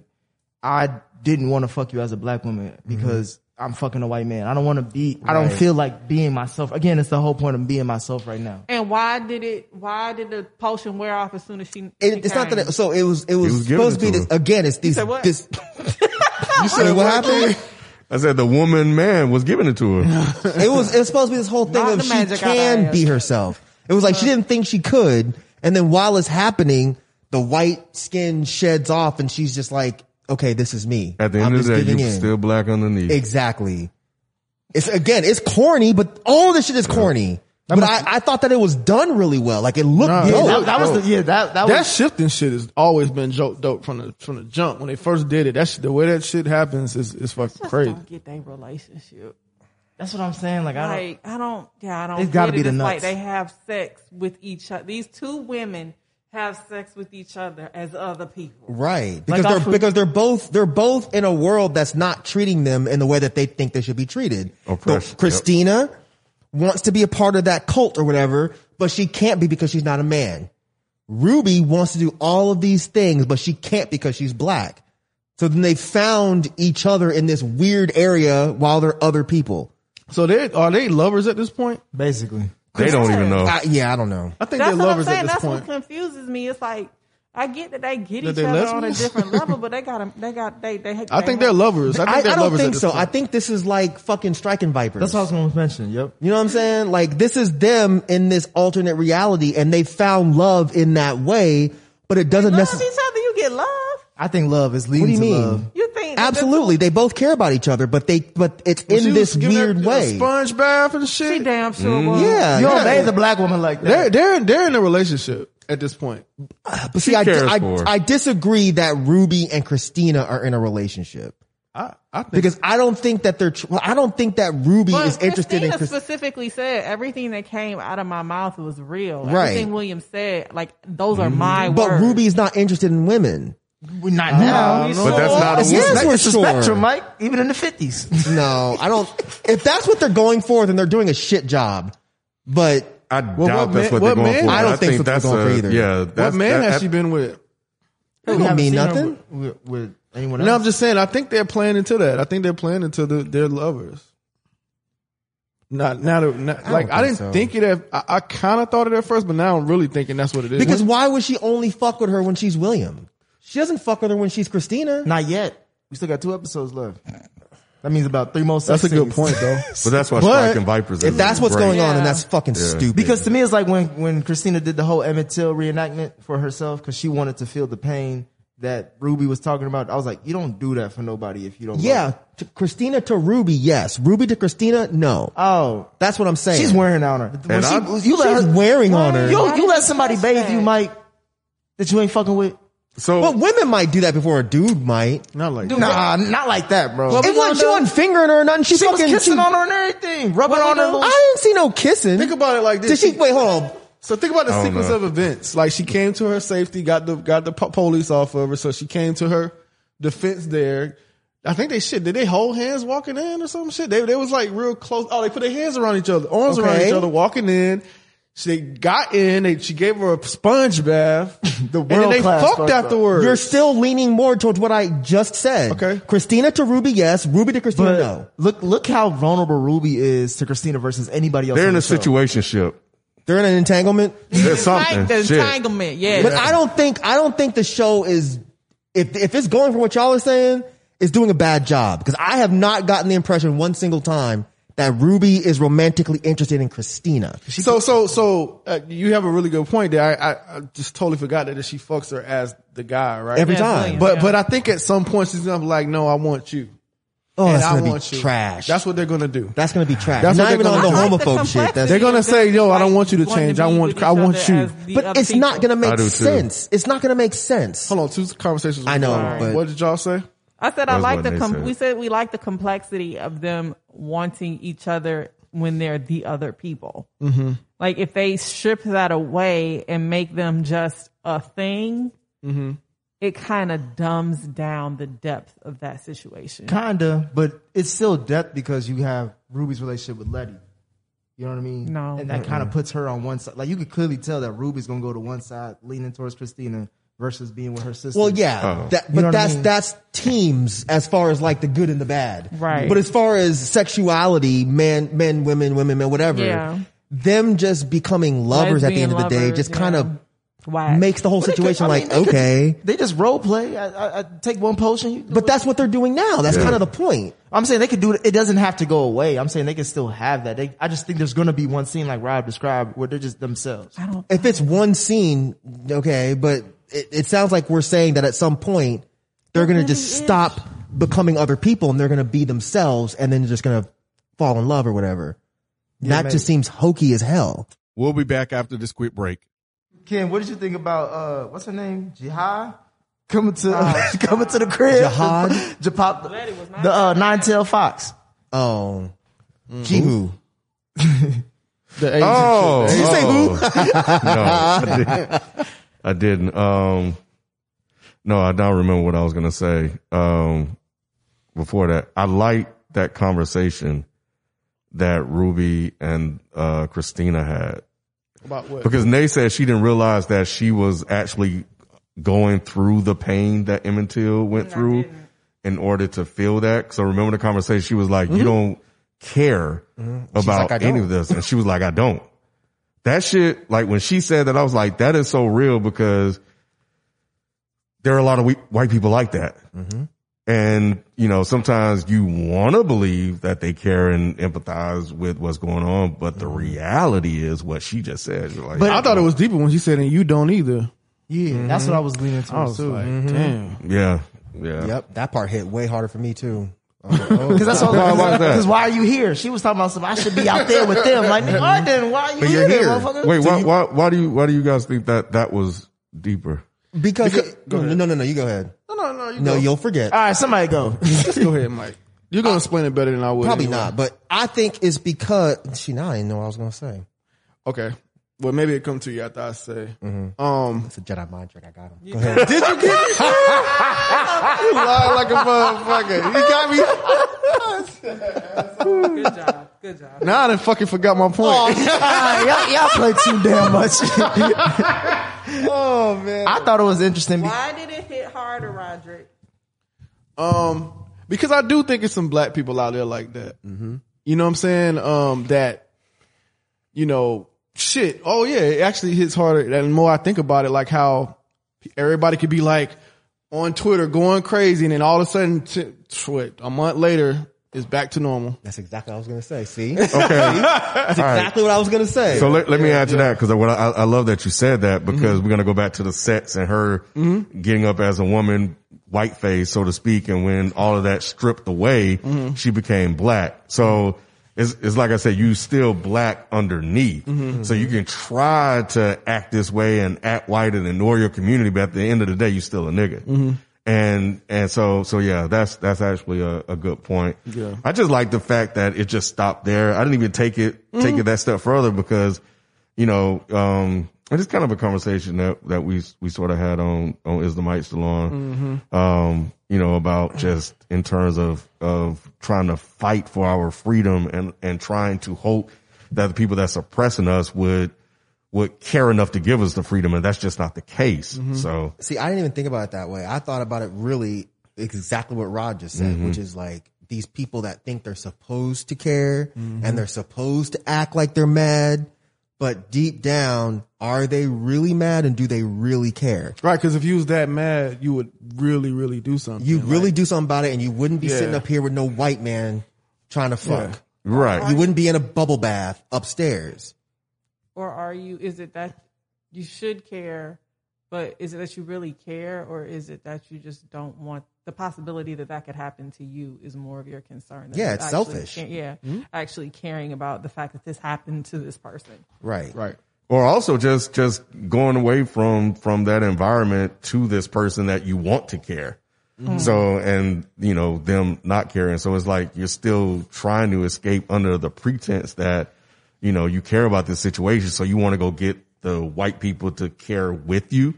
I didn't want to fuck you as a black woman because I'm fucking a white man. I don't want to be. I don't Mm-hmm. Feel like being myself. Again, it's the whole point of being myself right now. and why did it? Why did the potion wear off as soon as she? she It, it's not that. It, so it was. It was, was supposed to be this, again. It's these. said what? This. You I mean, what happened? I said the woman man was giving it to her. It was. It was supposed to be this whole thing Not of the she magic can ass. be herself. It was like she didn't think she could, and then while it's happening, the white skin sheds off, and she's just like, "Okay, this is me." At the I'm end of just the day, giving you in. still black underneath. Exactly. It's again, it's corny, but all this shit is corny. But I, I thought that it was done really well. Like it looked Nah, dope. yeah, That, that was the yeah. That that That was shifting shit has always been dope, dope from the from the jump. When they first did it, that's the way that shit happens is is fucking Just crazy. don't get their relationship. that's what I'm saying. Like I don't. Like I don't. Yeah, I don't. It's gotta get be it. the It's like nuts. they have sex with each other. These two women have sex with each other as other people. Right. Because Like they're I- because they're both they're both in a world that's not treating them in the way that they think they should be treated. Oppression, So Christina wants to be a part of that cult or whatever, but she can't be because she's not a man. Ruby wants to do all of these things, but she can't because she's black. So then they found each other in this weird area while they're other people. So they are they lovers at this point? Basically, They don't even know. I, yeah, I don't know. I think That's they're what I'm lovers saying. at this That's point. what confuses me. It's like I get that they get That each they other on a different level, but they got them. they got they they. I think they're lovers. I I, think they're I don't lovers at think so. point. I think this is like fucking striking vipers. that's what I was going to mention. Yep. You know what I'm saying? Like this is them in this alternate reality and they found love in that way, but it doesn't love necessarily. each other. You get love. I think love is leading What do you to mean? love. You think Absolutely. They both care about each other, but they, but it's She in this weird that way. sponge bath and She shit. damn sure mm-hmm. was. Yeah. You don't yeah. bathe a black woman like that. They're they're they're in a relationship at this point. Uh, but see, She I, cares I, for. I disagree that Ruby and Christina are in a relationship. I I think Because I don't think that they're, tr- well, I don't think that Ruby But is interested in Christina specifically said everything that came out of my mouth was real. Right. Everything William said, like those are my but words. Ruby's not interested in women. We're not uh, now. But that's not a It's, Yes, woman. we're it's sure. spectrum, Mike. Even in the fifties. No, I don't. If that's what they're going for, then they're doing a shit job. But I Well, doubt what that's man- what, what they're going man- for. I don't think that's what they're going for either. Yeah, what that's, man that, has she been with? it don't mean nothing. With, with anyone else? No, I'm just saying. I think they're playing into that. I think they're playing into the, their lovers. Not now, that- not, I like I didn't so. think it. At, I, I kind of thought it at first, but now I'm really thinking that's what it is. Because why would she only fuck with her when she's William? She doesn't fuck with her when she's Christina. Not yet. We still got two episodes left. That means about three more. Seconds. That's a good scenes. point, though. But that's why But striking vipers. If that's what's great. going on, then that's fucking Yeah. stupid. Because to me, it's like when when Christina did the whole Emmett Till reenactment for herself because she wanted to feel the pain that Ruby was talking about. I was like, you don't do that for nobody if you don't. love yeah, her. to Christina to Ruby, yes. Ruby to Christina, no. Oh, That's what I'm saying. she's wearing on her. When And she, I- you let She's her, wearing on her. you, you let somebody bathe you, Mike, that you ain't fucking with. So But women might do that before a dude might. Not like Dude, nah, not like that, bro. it wasn't, she wasn't fingering her or nothing. She, She was kissing she- on her and everything, rubbing What on her. do? Little, I didn't see no kissing. Think about it like this. Did she wait? Hold on. So think about the sequence know. of events. Like she came to her safety, got the got the police off of her, so she came to her defense there. I think they shit. Did they hold hands walking in or some shit? They they was like real close. Oh, they put their hands around each other, arms around each other, walking in. She got in. They, she gave her a sponge bath. The and then they world-class fucked sponge bath. afterwards. You're still leaning more towards what I just said. Okay. Christina to Ruby, yes. Ruby to Christina, but no. look, look how vulnerable Ruby is to Christina versus anybody else. they're on in the a show. situationship. They're in an entanglement. There's something. the Shit. entanglement, yeah. But I don't think I don't think the show is if if it's going for what y'all are saying, is doing a bad job because I have not gotten the impression one single time that Ruby is romantically interested in Christina. So, so, so uh, you have a really good point there. I, I, I just totally forgot that she fucks her as the guy, right? Every Yeah, time. But, Yeah. but I think at some point she's gonna be like, no, I want you. Oh, and that's I gonna be want you. trash. That's what they're gonna do. That's gonna be trash. That's Not even on the do. I like the homophobe shit. That's They're gonna say, yo, I don't want you to wanting change. I want- I want you. but other it's not gonna make I too. sense. It's not gonna make sense. Hold on, two conversations. I know, Sorry. but- what did y'all say? I said I like the com- said. we said we like the complexity of them wanting each other when they're the other people. Mm-hmm. Like if they strip that away and make them just a thing, Mm-hmm. it kind of dumbs down the depth of that situation. Kinda, but it's still depth because you have Ruby's relationship with Letty. You know what I mean? No. And that kind of puts her on one side. Like you could clearly tell that Ruby's gonna go to one side, leaning towards Christina versus being with her sister. Well, yeah, Oh. that, You but know what I that's mean? that's teams as far as like the good and the bad, Right. But as far as sexuality, man, men, women, women, men, whatever, Yeah. them just becoming lovers at the end of the Lesbian day lovers, just kind of. Whack. makes the whole But it could- situation I mean, like they could- okay. they just role play. I, I, I take one potion. You, But that's what they're doing now. That's Yeah. kind of the point. I'm saying they could do it. It doesn't have to go away. I'm saying they can still have that. They, I just think there's going to be one scene like Rob described where they're just themselves. I don't. If it's one scene, okay, but it, it sounds like we're saying that at some point they're going to really just is. stop becoming other people and they're going to be themselves and then they're just going to fall in love or whatever. that maybe. just seems hokey as hell. We'll be back after this quick break. Ken, what did you think about uh what's her name? Jihad? Coming to coming to the crib. Jihad? Jihad Letty was not the uh, nine tailed fox. Oh, Kihu. The Asian Oh, shit. you say oh. no, I, did, I didn't. Um, no, I don't remember what I was gonna say. Um, before that, I like that conversation that Ruby and uh, Christina had About what? because Nay said she didn't realize that she was actually going through the pain that Emmett Till went through in order to feel that. So remember the conversation? She was like, "You don't care about like, any don't." of this," and she was like, "I don't." That shit, like when she said that, I was like, "That is so real," because there are a lot of we- white people like that. Mm-hmm. And, you know, sometimes you want to believe that they care and empathize with what's going on, but the mm-hmm. reality is what she just said. You're like, But I thought it was deeper when she said, and you don't either. Yeah, mm-hmm. that's what I was leaning I towards was too. like, damn. yeah, yeah. Yep, that part hit way harder for me too. Oh, because that's all. Why- why is that? Because why are you here? She was talking about something. I should be out there with them. Like, nigga, I. Why are you here, here. motherfucker? Wait, why, why, why do you, why do you guys think that that was deeper? Because, it- no, no, no, you go ahead. No, no, no. You No, go. you'll forget. All right, somebody go. Just go ahead, Mike. You're gonna explain it better than I would. Probably anyway. not, but I think it's because she now I didn't know what I was gonna say. Okay. Well, maybe it come to you after I say. Um, It's a Jedi mind trick. I got him. Go ahead. did you get it? you lied like a motherfucker. You got me. Good job. Good job. Now I done fucking forgot my point. y'all, y'all play too damn much. oh man. I thought it was interesting. be- Why did it hit harder, Roderick? Um, because I do think it's some black people out there like that. You know what I'm saying? Um, that, you know, shit. Oh yeah, it actually hits harder. And the more I think about it, like how everybody could be like on Twitter going crazy, and then all of a sudden, t- what, a month later, it's back to normal. That's exactly what I was gonna say. See, Okay. that's exactly what I was gonna say. So let, let me add to that because what I, I love that you said that mm-hmm. because we're gonna go back to the sets and her mm-hmm. getting up as a woman, white face, so to speak, and when all of that stripped away, mm-hmm. she became black. So it's, it's like I said, you still black underneath. Mm-hmm. Mm-hmm. So you can try to act this way and act white and ignore your community, but at the end of the day, you still a nigga. Mm-hmm. And, and so, so yeah, that's, that's actually a, a good point. Yeah. I just like the fact that it just stopped there. I didn't even take it, take it that step further because, you know, um, and it's kind of a conversation that, that we, we sort of had on, on Is the Mic Still On? Mm-hmm. Um, you know, about just in terms of, of trying to fight for our freedom and, and trying to hope that the people that's oppressing us would, would care enough to give us the freedom. And that's just not the case. Mm-hmm. So, See, I didn't even think about it that way. I thought about it really exactly what Rod just said, mm-hmm. which is like these people that think they're supposed to care and they're supposed to act like they're mad, but deep down, are they really mad and do they really care? Right. Cause if you was that mad, you would really, really do something. You Like, really do something about it and you wouldn't be Yeah. sitting up here with no white man trying to fuck. Right. You wouldn't be in a bubble bath upstairs. Or are you, is it that you should care, but is it that you really care, or is it that you just don't want the possibility that that could happen to you is more of your concern? than Yeah, it's actually selfish. ca- yeah. Mm-hmm. Actually caring about the fact that this happened to this person. Right. Right. Or also just just going away from from that environment to this person that you want to care. Mm-hmm. So and you know them not caring. So it's like you're still trying to escape under the pretense that you know you care about this situation. So you want to go get the white people to care with you,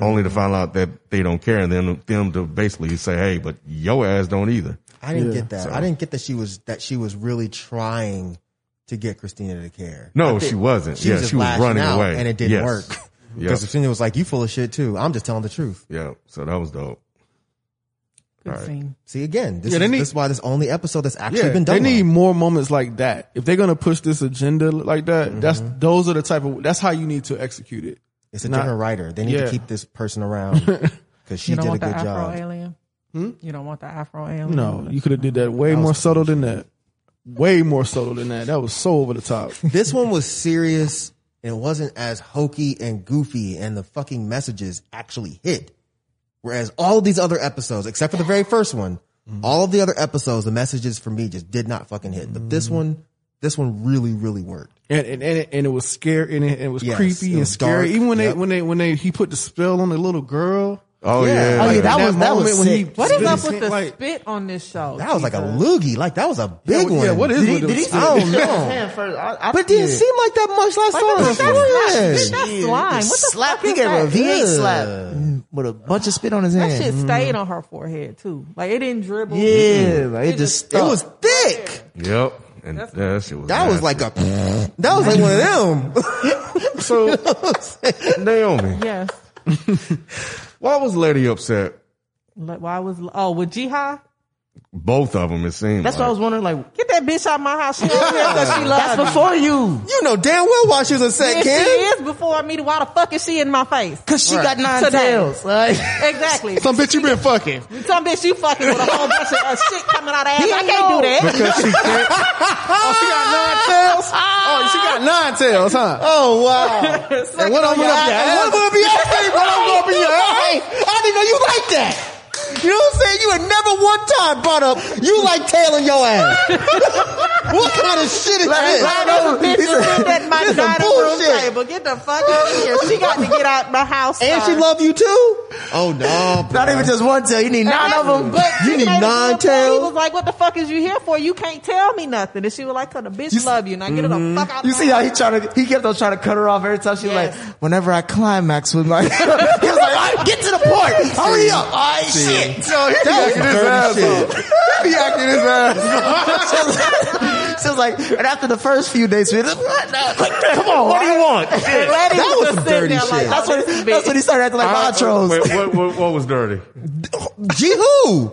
only to find out that they don't care, and then them to basically say, "Hey, but your ass don't either." I didn't get that. I didn't get that she was that she was really trying to get Christina to care. No, think she wasn't. She yeah, was she was lashing running out away, and it didn't Yes. work. Yep. Because Christina was like, "You full of shit too." I'm just telling the truth. Yeah, so that was dope. Good scene. See again, this, Yeah, is, they need- this is why this only episode that's actually Yeah, been done. they need well. more moments like that. If they're gonna push this agenda like that, Mm-hmm. that's those are the type of that's how you need to execute it. It's a not- different writer. They need Yeah. to keep this person around because she You don't did a want the good Afro job. alien? Hmm? You don't want the Afro alien? No, you could have did that way more subtle than that. Way more subtle than that. That was so over the top. This one was serious and it wasn't as hokey and goofy and the fucking messages actually hit. Whereas all of these other episodes, except for the very first one, mm-hmm. all of the other episodes, the messages for me just did not fucking hit. But this mm-hmm. one, this one really, really worked. And and and it, and it was scary and it, it was Yes, creepy it and scary. dark. Even when Yep. they when they when they he put the spell on the little girl. Oh Yeah. yeah, Oh, yeah, Like, that in was- that was moment when he. What is spit up with the like, spit on this show? That was like a loogie. Like that was a big yeah, one. Yeah, what is Did he, with did the he? I don't know. first? I, I But it didn't yeah. seem like that much last Like, time. that's not- that's slime. What the slap. fuck He is gave her a that? V8 slap with a bunch of spit on his hand. That shit stayed mm-hmm. on her forehead too. Like it didn't dribble. Yeah, it just It was thick. Yep. And yeah, that shit was That was like a, that was like one of them. so Naomi. Yes. Why was Letty upset? Why was oh with Jihad? Both of them, it seemed. That's like. what I was wondering. Like, Get that bitch out my house. She over here because she loves that's me. before you, You know damn well why she was upset, Yeah, she is before me. Why the fuck is she in my face? cause she got nine Today. tails. Like, Exactly. Some bitch you been fucking. Some bitch you fucking with a whole bunch of uh, shit coming out of ass. He I can't know. do that. because she can't. Oh, she got nine tails. Oh, she got nine tails, huh? Oh wow. Suck what I'm on your gonna- ass. And what about be asking? What I'm gonna be your? I didn't know you like that. You know what I'm saying? You had never one time brought up you like tailing your ass. what kind of shit is this? Why those bitches sitting at my This is some dining room bullshit. table? Get the fuck out of here. She got to get out my house. And she love you too? Oh no, bro. not even just one tail. You need nine of them. But You she need made a nine good point. He was like, "What the fuck is you here for? You can't tell me nothing." And she was like, "Cause the bitch love you. Now get her the mm-hmm. fuck out." You see how he trying to, he kept on trying to cut her off every time she was Yes. like, whenever I climax with my, he was like, all right, get to the point. Hurry up. All right, shit. Yo, he That was acting his ass shit. off. He acting his ass. She was like, and after the first few days, we like, come on, What do you want? And That was just some dirty there shit. Like, That's what, that's when he started acting like Uh, Montrose. Wait, what, what, what was dirty? G who?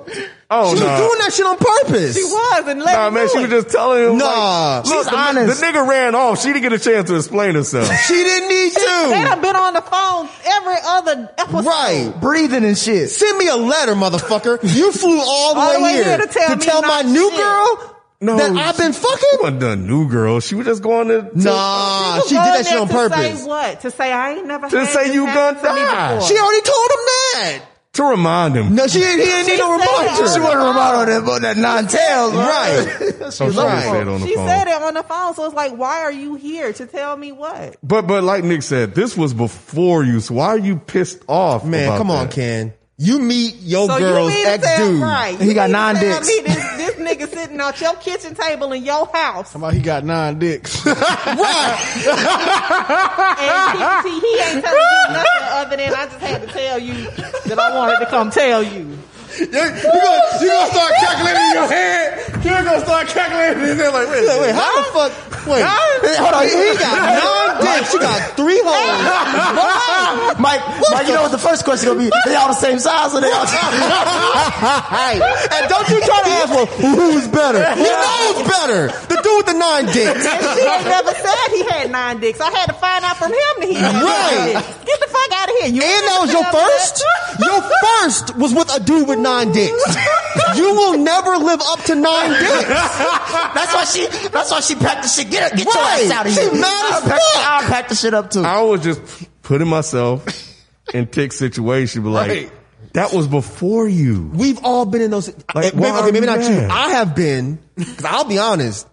Oh She no. was doing that shit on purpose. She was, and Letty Nah, man, knew she it. was just telling him. Nah. like, look, She's the, honest. the nigga ran off. She didn't get a chance to explain herself. She didn't need They to. done been on the phone every other episode. Right. Breathing and shit. Send me a letter, motherfucker. You flew all the All way, here, to tell me my not new shit. girl No, that I've been She fucking. wasn't the new girl. She was just going to. to Nah, was she did that shit on to purpose. Say what? To say I ain't never To say you gonna die. She already told him that. to remind him. No, she he didn't need no it reminder. She wasn't phone. remind on that, that nine tails, Right. so she right. said on the She phone. said it on the phone, so it's like, why are you here to tell me what? But but like Nick said, this was before you. So why are you pissed off? Man, come on, that? Ken. You meet your So girl's you ex dude. right? He got nine dicks. Me this, this nigga sitting at your kitchen table in your house, Somebody he got nine dicks. and he, he ain't telling you nothing other than I just had to tell you that I wanted to come tell you. you gonna, you gonna start calculating in your head. You're gonna start calculating in his head like, wait, Wait, wait, how the fuck? Wait, hold on. He got nine dicks. She got three holes. Mike, Mike, you know what the first question gonna be? They all the same size or they all? And don't you try to ask, well, who's better? You know who's better. The dude with the nine dicks. And she ain't never said he had nine dicks. I had to find out from him that he had Right. nine dicks. Get the fuck out of here. You And that was your first? Your first was with a dude with nine dicks. you will never live up to nine dicks. That's why she. That's why she packed the shit. Get, get your ass out of here. She mad as fuck. I'll the shit up too. I was just putting myself in tick situation, but like, Right. that was before you. We've all been in those. Like, maybe, okay, maybe not you. I have been. Because I'll be honest.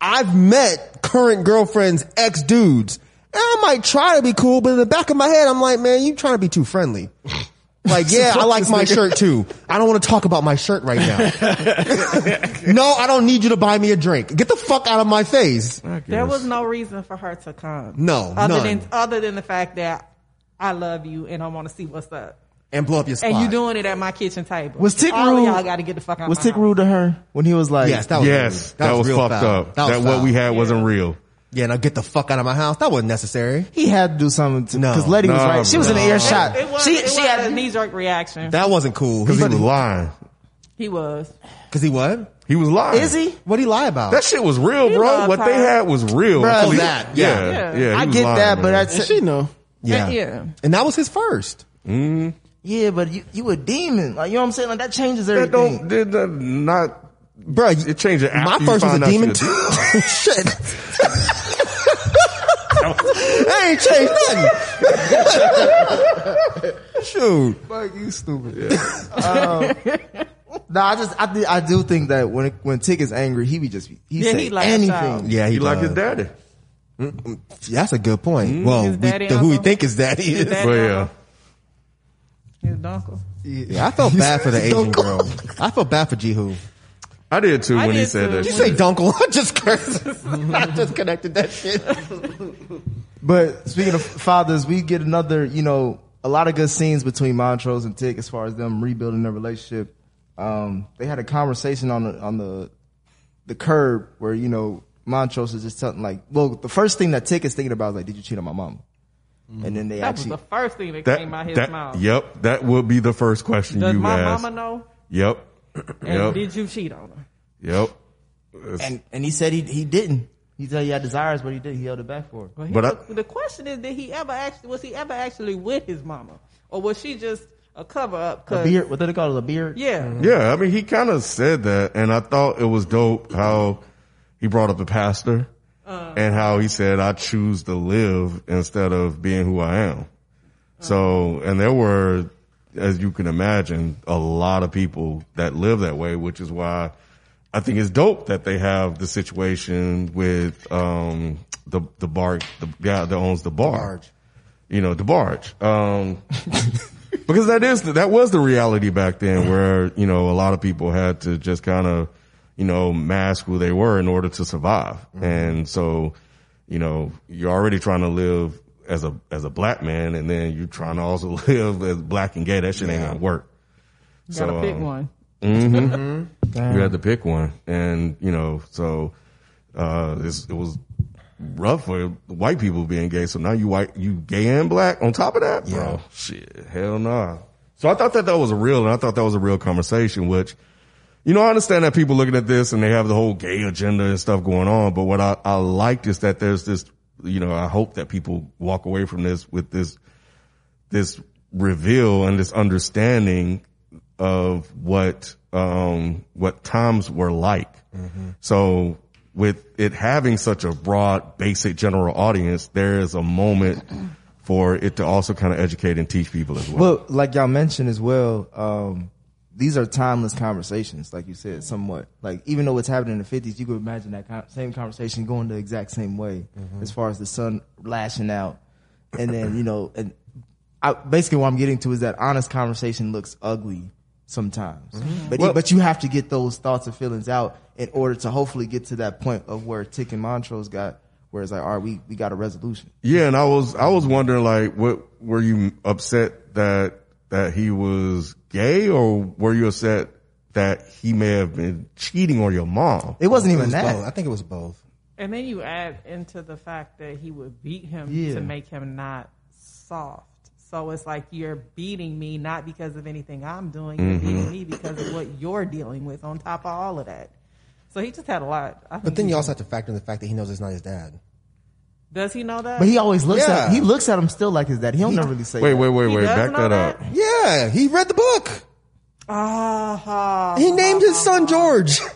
I've met current girlfriends, ex dudes, and I might try to be cool, but in the back of my head, I'm like, man, you trying to be too friendly. Like, yeah, I like my shirt too. I don't want to talk about my shirt right now. no, I don't need you to buy me a drink. Get the fuck out of my face. There was no reason for her to come. No, other none. than other than the fact that I love you and I want to see what's up. And blow up your spot. And you doing it at my kitchen table. Was Tick All rude? y'all got to get the fuck out. was my Tick house. rude to her when he was like, Yes, that was yes, rude. that, was, real fucked foul. up. That, That, was what foul. we had wasn't real. Yeah, now get the fuck out of my house. That wasn't necessary. he had to do something to No. because Letty was right. She was in the no. earshot. It was, she it she was had a knee jerk reaction. That wasn't cool. Cause he was lying. he was. Cause he what? He was lying. Is he? What did he lie about? That shit was real, He bro. loved What they had was real. Bro, Until he- that, yeah, yeah. yeah. he I get lying, that, but man. that's And she know. yeah. Yeah. And that was his first. Mm-hmm. yeah, but you you a demon. Like you know what I'm saying? Like that changes that everything. don't did that not. Bro, It changed it. After my first was a demon too. Shit. that ain't changed nothing. Shoot. Fuck you, stupid. um, no, I just I do, I do think that when it, when Tick is angry, he be just he Yeah, say he lash anything. Yeah, he He like his does. daddy. That's a good point. Well, His we, daddy the, who we uncle? think his daddy His is. daddy But yeah. uncle. His uncle. Yeah, I felt bad for the Asian girl. I felt bad for Jihu. I did too I when he said too. that. You say dunkle. I just cursed. I just connected that shit. But speaking of fathers, we get another, you know, a lot of good scenes between Montrose and Tick as far as them rebuilding their relationship. Um, they had a conversation on the on the the curb where you know Montrose is just telling like, well, the first thing that Tick is thinking about is like, did you cheat on my mom? And then they That was actually the first thing that, That, came out his that- mouth. Yep, that would be the first question Does you my ask. Did my mama know? Yep, And yep, did you cheat on her? yep. It's- and and he said he he didn't. He said he had desires, but he did. He held it back for her. Well, But was- I- the question is, did he ever actually was he ever actually with his mama, or was she just a cover up? A beard, what did they call it? A beard? Yeah, mm-hmm. Yeah, I mean, he kind of said that, and I thought it was dope how he brought up the pastor uh. and how he said, "I choose to live instead of being who I am." Uh. So, and there were, as you can imagine, a lot of people that live that way, which is why I think it's dope that they have the situation with um the the bar the guy that owns the bar Barge. you know, DeBarge. Um, because that is, that was the reality back then where, you know, a lot of people had to just kind of, you know, mask who they were in order to survive. And so, you know, you're already trying to live as a, as a black man and then you're trying to also live as black and gay. That shit ain't gonna work. gotta So, pick um, one. You had to pick one, and you know, so uh, it was rough for white people being gay. So now you white, you gay and black on top of that, bro. Shit, hell nah. So I thought that that was a real, and I thought that was a real conversation. Which, you know, I understand that people looking at this and they have the whole gay agenda and stuff going on. But what I, I liked is that there's this, you know, I hope that people walk away from this with this this reveal and this understanding of what um what times were like. So with it having such a broad, basic, general audience, there is a moment for it to also kind of educate and teach people as well. Well, like y'all mentioned as well, um, these are timeless conversations, like you said, somewhat. Like even though it's happening in the fifties, you could imagine that con- same conversation going the exact same way, as far as the sun lashing out, and then you know, and I, basically what I'm getting to is that honest conversation looks ugly sometimes, mm-hmm. but Well- but you have to get those thoughts and feelings out in order to hopefully get to that point of where Tick and Montrose got, where it's like, all right, we we got a resolution. Yeah, and I was I was wondering like, what were you upset that that he was gay, or were you upset that he may have been cheating on your mom? It wasn't It even was that. both. I think it was both. And then you add into the fact that he would beat him Yeah. to make him not soft. So it's like you're beating me not because of anything I'm doing, you're Mm-hmm. beating me because of what you're dealing with on top of all of that. So he just had a lot. I But then you also have to factor in the fact that he knows it's not his dad. does he know that? But he always looks Yeah. at he looks at him still like his dad. He don't never really say. Wait, that. wait, wait, He wait, back know that up. that? Yeah, he read the book. Ah, ha, He named his son George. Well,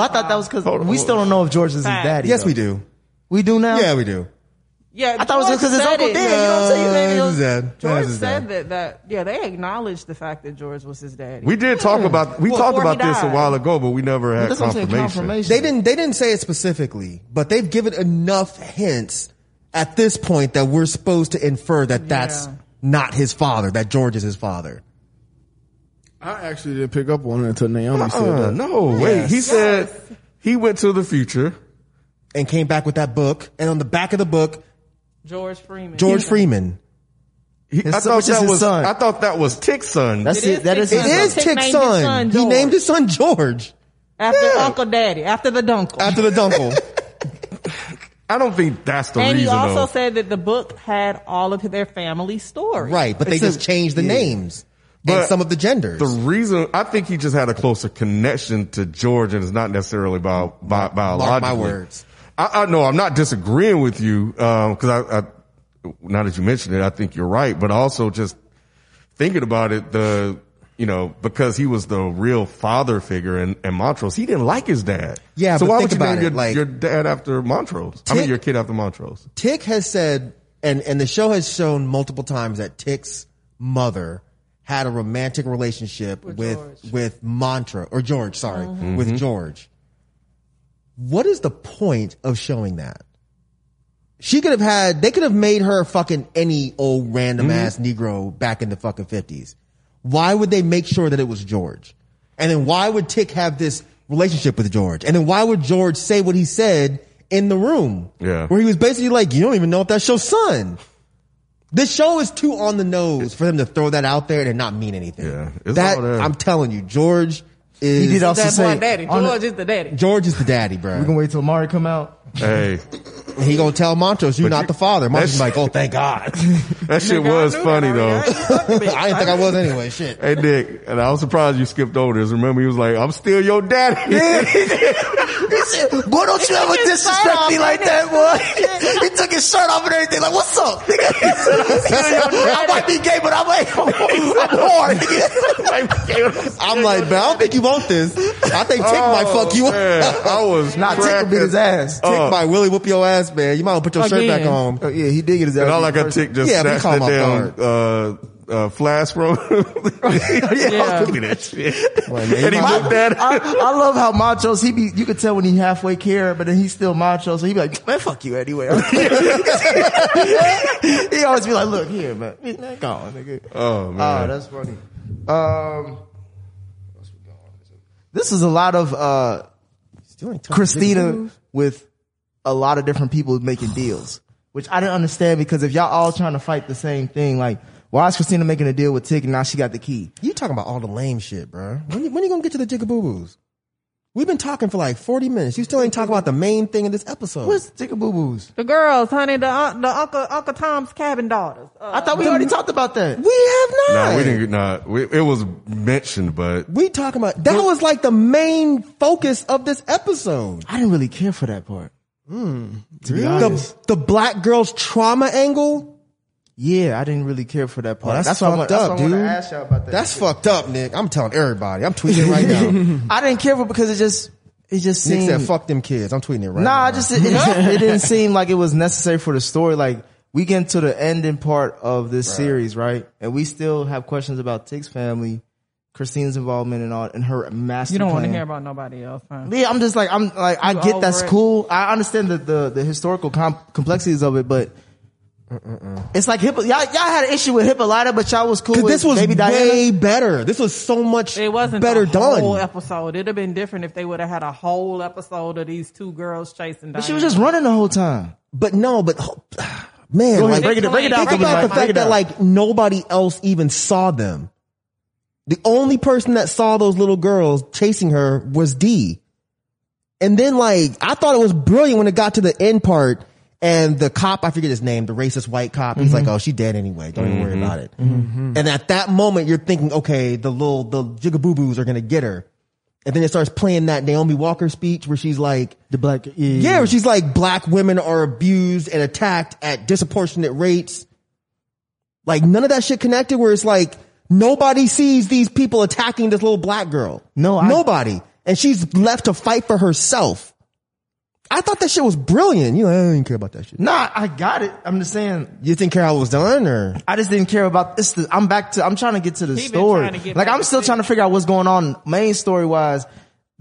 I thought that was because we still don't know if George is his daddy. yes, though. we do. We do now. Yeah, we do. Yeah, I thought it was because his said uncle it. did. You know what I'm saying? You named him- his dad. That George was his said dad. that, that yeah, they acknowledged the fact that George was his daddy. We did talk about we Well, talked about this a while ago, but we never had That's what I'm saying, confirmation. confirmation. They didn't. They didn't say it specifically, but they've given enough hints at this point that we're supposed to infer that that's not his father. That George is his father. I actually didn't pick up on it until Naomi said Uh, that. no, wait. He said he went to the future. And came back with that book, and on the back of the book, George Freeman. George Freeman. He, I son- thought that was son. I thought that was Tick's son. That's It it. is That is Tick It his son. Tick Tick's named son. son He named his son George after Yeah. Uncle Daddy, after the Dunkle. after the Dunkle. I don't think that's the reason. and he also though. said that the book had all of their family stories. right, but they It's a- just changed the yeah. names But and some of the genders. the reason I think he just had a closer connection to George, and it's not necessarily about bi- biologically. my words. I, I no, I'm not disagreeing with you um, because I, I now that you mentioned it, I think you're right. But also just thinking about it, the you know because he was the real father figure in, in Montrose, he didn't like his dad. Yeah, so but why think would you name it, your, like- your dad after Montrose? I mean, your kid after Montrose. Tick has said, and, and the show has shown multiple times that Tick's mother had a romantic relationship with, with, George. Mantra, or George, sorry, mm-hmm. with George. What is the point of showing that? She could have had, they could have made her fucking any old random ass Negro back in the fucking fifties. Why would they make sure that it was George? And then why would Tick have this relationship with George? And then why would George say what he said in the room? Yeah. Where he was basically like, you don't even know if that's your son. This show is too on the nose for them to throw that out there and not mean anything. Yeah, that. I'm telling you, George is He did also That say boy daddy. on the- George is the daddy. George is the daddy, bro. we can wait till Amari come out. Hey, he gonna tell Montrose you're But not you- the father. Montrose that's- like, oh, thank God. that shit Nigga, was funny that though. I ain't fucking bitch. I didn't think I was anyway. Shit. Hey Nick, and I was surprised you skipped over this. Remember, he was like, "I'm still your daddy." Boy, don't you ever disrespect me like that, boy. he took his shirt off and everything. Like, what's up? nigga? I might be gay, but I'm like, I'm hard. nigga. I'm like, man, I don't think you want this. I think Tick might fuck you Oh, man, up. I was Not Tick will beat his ass. Tick Oh. might really whoop your ass, man. You might put your shirt back on. Oh, yeah, he did get his ass. And all beat like a tick just Yeah, but he snatched caught damn uh, uh, flash from. Yeah. Look at that shit. Well, man, and he you might- looked at it. I, I love how machos he be. You could tell when he halfway care, but then he's still macho. So he be like, man, fuck you anyway. he always be like, look here, man, man, go on, nigga. Oh Oh, man, that's funny. Um, this is a lot of uh Still ain't touched Christina with a lot of different people making deals, which I didn't understand because if y'all all trying to fight the same thing, like why is Christina making a deal with Tick and now she got the key? You talking about all the lame shit, bro. When, you- when you gonna get to the jigaboo-boos? We've been talking for like 40 minutes. You still ain't talking about the main thing in this episode. What's Tick boo boos? The girls, honey, the uh, the Uncle Uncle Tom's cabin daughters. Uh, I thought we already talked about that. we have not. no, we didn't. Not. We, it was mentioned, but We talking about, that was like the main focus of this episode. I didn't really care for that part. to be honest. The, the black girl's trauma angle? Yeah, I didn't really care for that oh, part. that's why I fucked want- that's up, why I wanna dude. ask y'all about that. That's fucked up, Nick. I'm telling everybody. I'm tweeting right now. I didn't care for it because it just it just Nick seemed said, fuck them kids. I'm tweeting it right Nah, now. I just it, it, it didn't seem like it was necessary for the story. Like we get to the ending part of this series, right? And we still have questions about Tick's family, Christine's involvement, and all, and her master. you don't want to hear about nobody else, huh? Yeah, I'm just like I'm like I get that's over it. cool. I understand the the, the historical com- complexities of it, but. It's like Hippo, y'all, y'all had an issue with Hippolyta, but y'all was cool with this was Baby Diana. way better. This was so much It wasn't better the whole done. episode. It'd have been different if they would have had a whole episode of these two girls chasing. But she was just running the whole time. But no, but man, Go ahead, like, break it, break it down. think for me, about Mike. the Break fact it that down. like nobody else even saw them. The only person that saw those little girls chasing her was Dee. And then like, I thought it was brilliant when it got to the end part and the cop, I forget his name, the racist white cop, he's like, mm-hmm. oh, she dead anyway. Don't even worry mm-hmm. about it. Mm-hmm. And at that moment, you're thinking, okay, the little, the jigaboo-boos are going to get her. And then it starts playing that Naomi Walker speech where she's like, The black, yeah, yeah, where she's like, black women are abused and attacked at disproportionate rates. Like none of that shit connected where it's like, Nobody sees these people attacking this little black girl. No, I- nobody. And she's left to fight for herself. I thought that shit was brilliant. You know, I didn't care about that shit. Nah, I got it. I'm just saying. You didn't care how it was done or? I just didn't care about this. I'm back to. I'm trying to get to the He story. trying to get Like I'm still trying to figure out what's going on main story wise.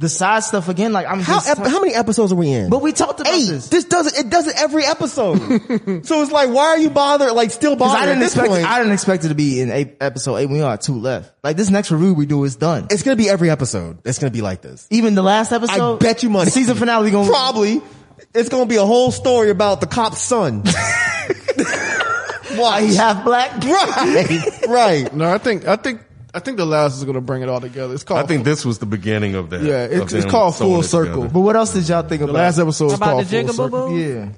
The side stuff again. Like I'm How, just. ep- how many episodes are we in? but we talked about Eight. this. This doesn't It does it every episode. so it's like, why are you bothered? Like, still Because bothered I didn't at this expect. point? I didn't expect it to be in eight, episode eight. We only got two left. Like this next review we do is done. it's gonna be every episode. It's gonna be like this. Even the last episode. I bet you money. Season finale we gonna Probably. It's gonna be a whole story about the cop's son. Why he half black? right. Right. No, I think I think I think the last is gonna bring it all together. It's called. I think this was the beginning of that. Yeah, it's- it's called Full it Circle. together. But what else did y'all think the about? last episode was About called the Full Circle. Yeah.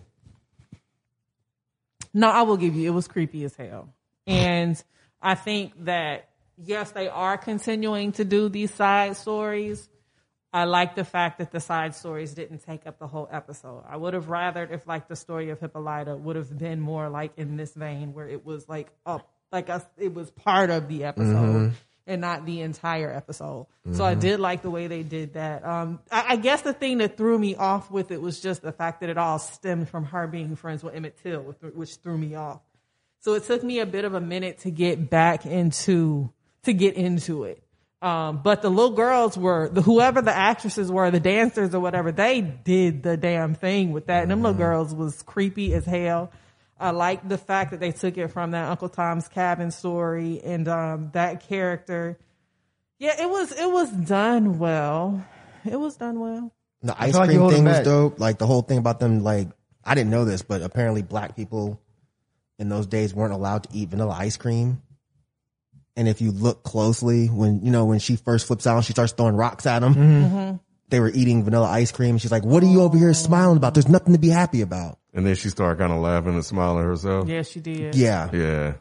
No, I will give you. It was creepy as hell. And I think that yes, they are continuing to do these side stories. I like the fact that the side stories didn't take up the whole episode. I would have rathered if like the story of Hippolyta would have been more like in this vein where it was like up like it was part of the episode and not the entire episode. So I did like the way they did that. Um, I, I guess the thing that threw me off with it was just the fact that it all stemmed from her being friends with Emmett Till, which threw me off. So it took me a bit of a minute to get back into to get into it. Um, but the little girls were the whoever the actresses were, the dancers or whatever, they did the damn thing with that. And them little girls was creepy as hell. I like the fact that they took it from that Uncle Tom's Cabin story and um, that character. Yeah, it was it was done well. It was done well. The ice feel like cream thing was dope. Like the whole thing about them, like, I didn't know this, but apparently black people in those days weren't allowed to eat vanilla ice cream. And if you look closely, when, you know, when she first flips out and she starts throwing rocks at them, Mm-hmm. they were eating vanilla ice cream. She's like, what are you over here smiling about? There's nothing to be happy about. And then she started kind of laughing and smiling herself. Yeah, she did. Yeah. Yeah.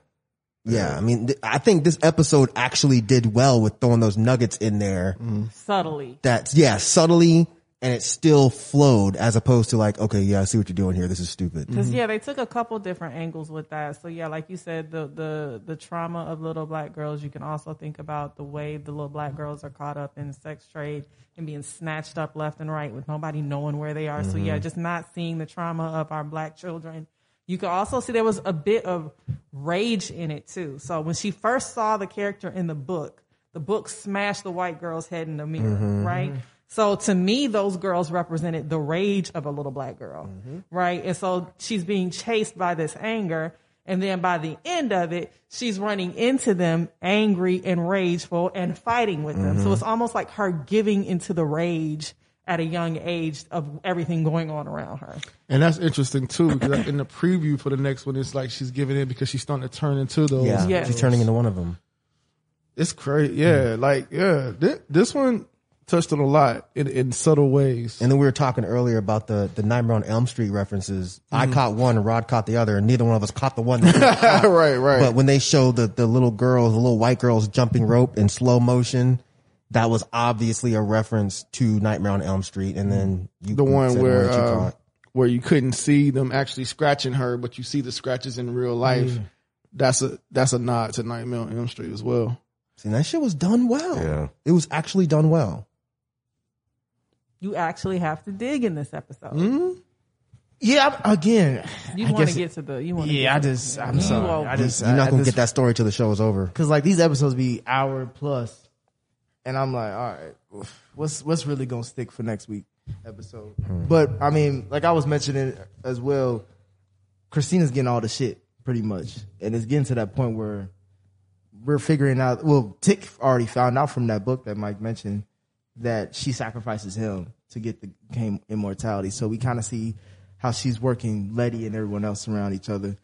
Yeah. I mean, th- I think this episode actually did well with throwing those nuggets in there. Subtly. That's, yeah, subtly and it still flowed as opposed to like, okay, yeah, I see what you're doing here. This is stupid. Because mm-hmm. yeah, they took a couple different angles with that. So yeah, like you said, the the the trauma of little black girls. You can also think about the way the little black girls are caught up in sex trade and being snatched up left and right with nobody knowing where they are. So yeah, mm-hmm. just not seeing the trauma of our black children. You can also see there was a bit of rage in it too. So when she first saw the character in the book, the book smashed the white girl's head in the mirror, mm-hmm. right? So to me, those girls represented the rage of a little black girl, mm-hmm. right? And so she's being chased by this anger. And then by the end of it, she's running into them angry and rageful and fighting with them. So mm-hmm. it's almost like her giving into the rage at a young age of everything going on around her. And that's interesting too, because in the preview for the next one, it's like she's giving in because she's starting to turn into those. Yeah. Yes. She's turning into one of them. It's crazy. Yeah. Like, yeah. This, this one touched on a lot in, in subtle ways. And then we were talking earlier about the, the Nightmare on Elm Street references. I caught one and Rod caught the other and neither one of us caught the one. That right, right. But when they showed the, the little girls, the little white girls jumping rope in slow motion, that was obviously a reference to Nightmare on Elm Street. And then you the one where you uh, where you couldn't see them actually scratching her, but you see the scratches in real life. That's a that's a nod to Nightmare on Elm Street as well. See, that shit was done well. Yeah. It was actually done well. You actually have to dig in this episode. Hmm? Yeah, I'm- again. You want to get to the, you want to Yeah, I just, I'm You sorry. won't I be- just, You're not I going to just- get that story till the show is over. Cause like these episodes be hour plus, and I'm like, all right, oof, what's what's really gonna stick for next week episode? Hmm. But I mean, like I was mentioning as well, Christina's getting all the shit pretty much, and it's getting to that point where we're figuring out. Well, Tick already found out from that book that Mike mentioned that she sacrifices him to get the game immortality. So we kind of see how she's working Letty and everyone else around each other.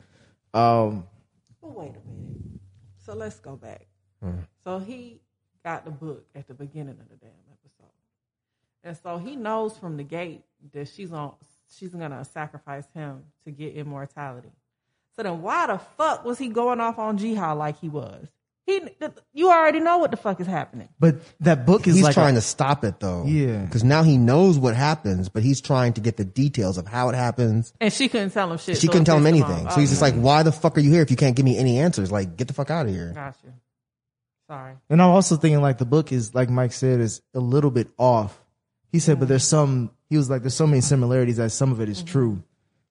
Um, But wait a minute. So let's go back. So he got the book at the beginning of the damn episode, and so he knows from the gate that she's on. She's gonna sacrifice him to get immortality. So then, why the fuck was he going off on Ji-Ah like he was? He, you already know what the fuck is happening. but that book is He's like trying a- to stop it though. Yeah. Because now he knows what happens, but he's trying to get the details of how it happens. And she couldn't tell him shit. She so couldn't tell him anything. off. So he's just like, why the fuck are you here if you can't give me any answers? Like, get the fuck out of here. Gotcha. Sorry. And I'm also thinking like the book is like Mike said is a little bit off. He said, but there's some. He was like, there's so many similarities that some of it is mm-hmm. true.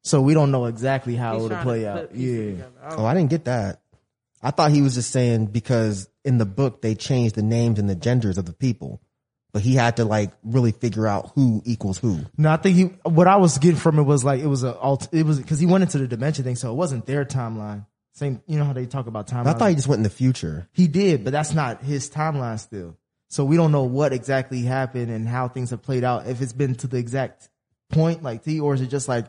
So we don't know exactly how it'll play out. Yeah. together. Oh, I didn't get that. I thought he was just saying because in the book they changed the names and the genders of the people, but he had to like really figure out who equals who. No, I think he. What I was getting from it was like it was a. alt- It was because he went into the dimension thing, so it wasn't their timeline. Same, you know how they talk about timeline. I thought he just went in the future. He did, but that's not his timeline still. So we don't know what exactly happened and how things have played out. If it's been to the exact point, like T, or is it just like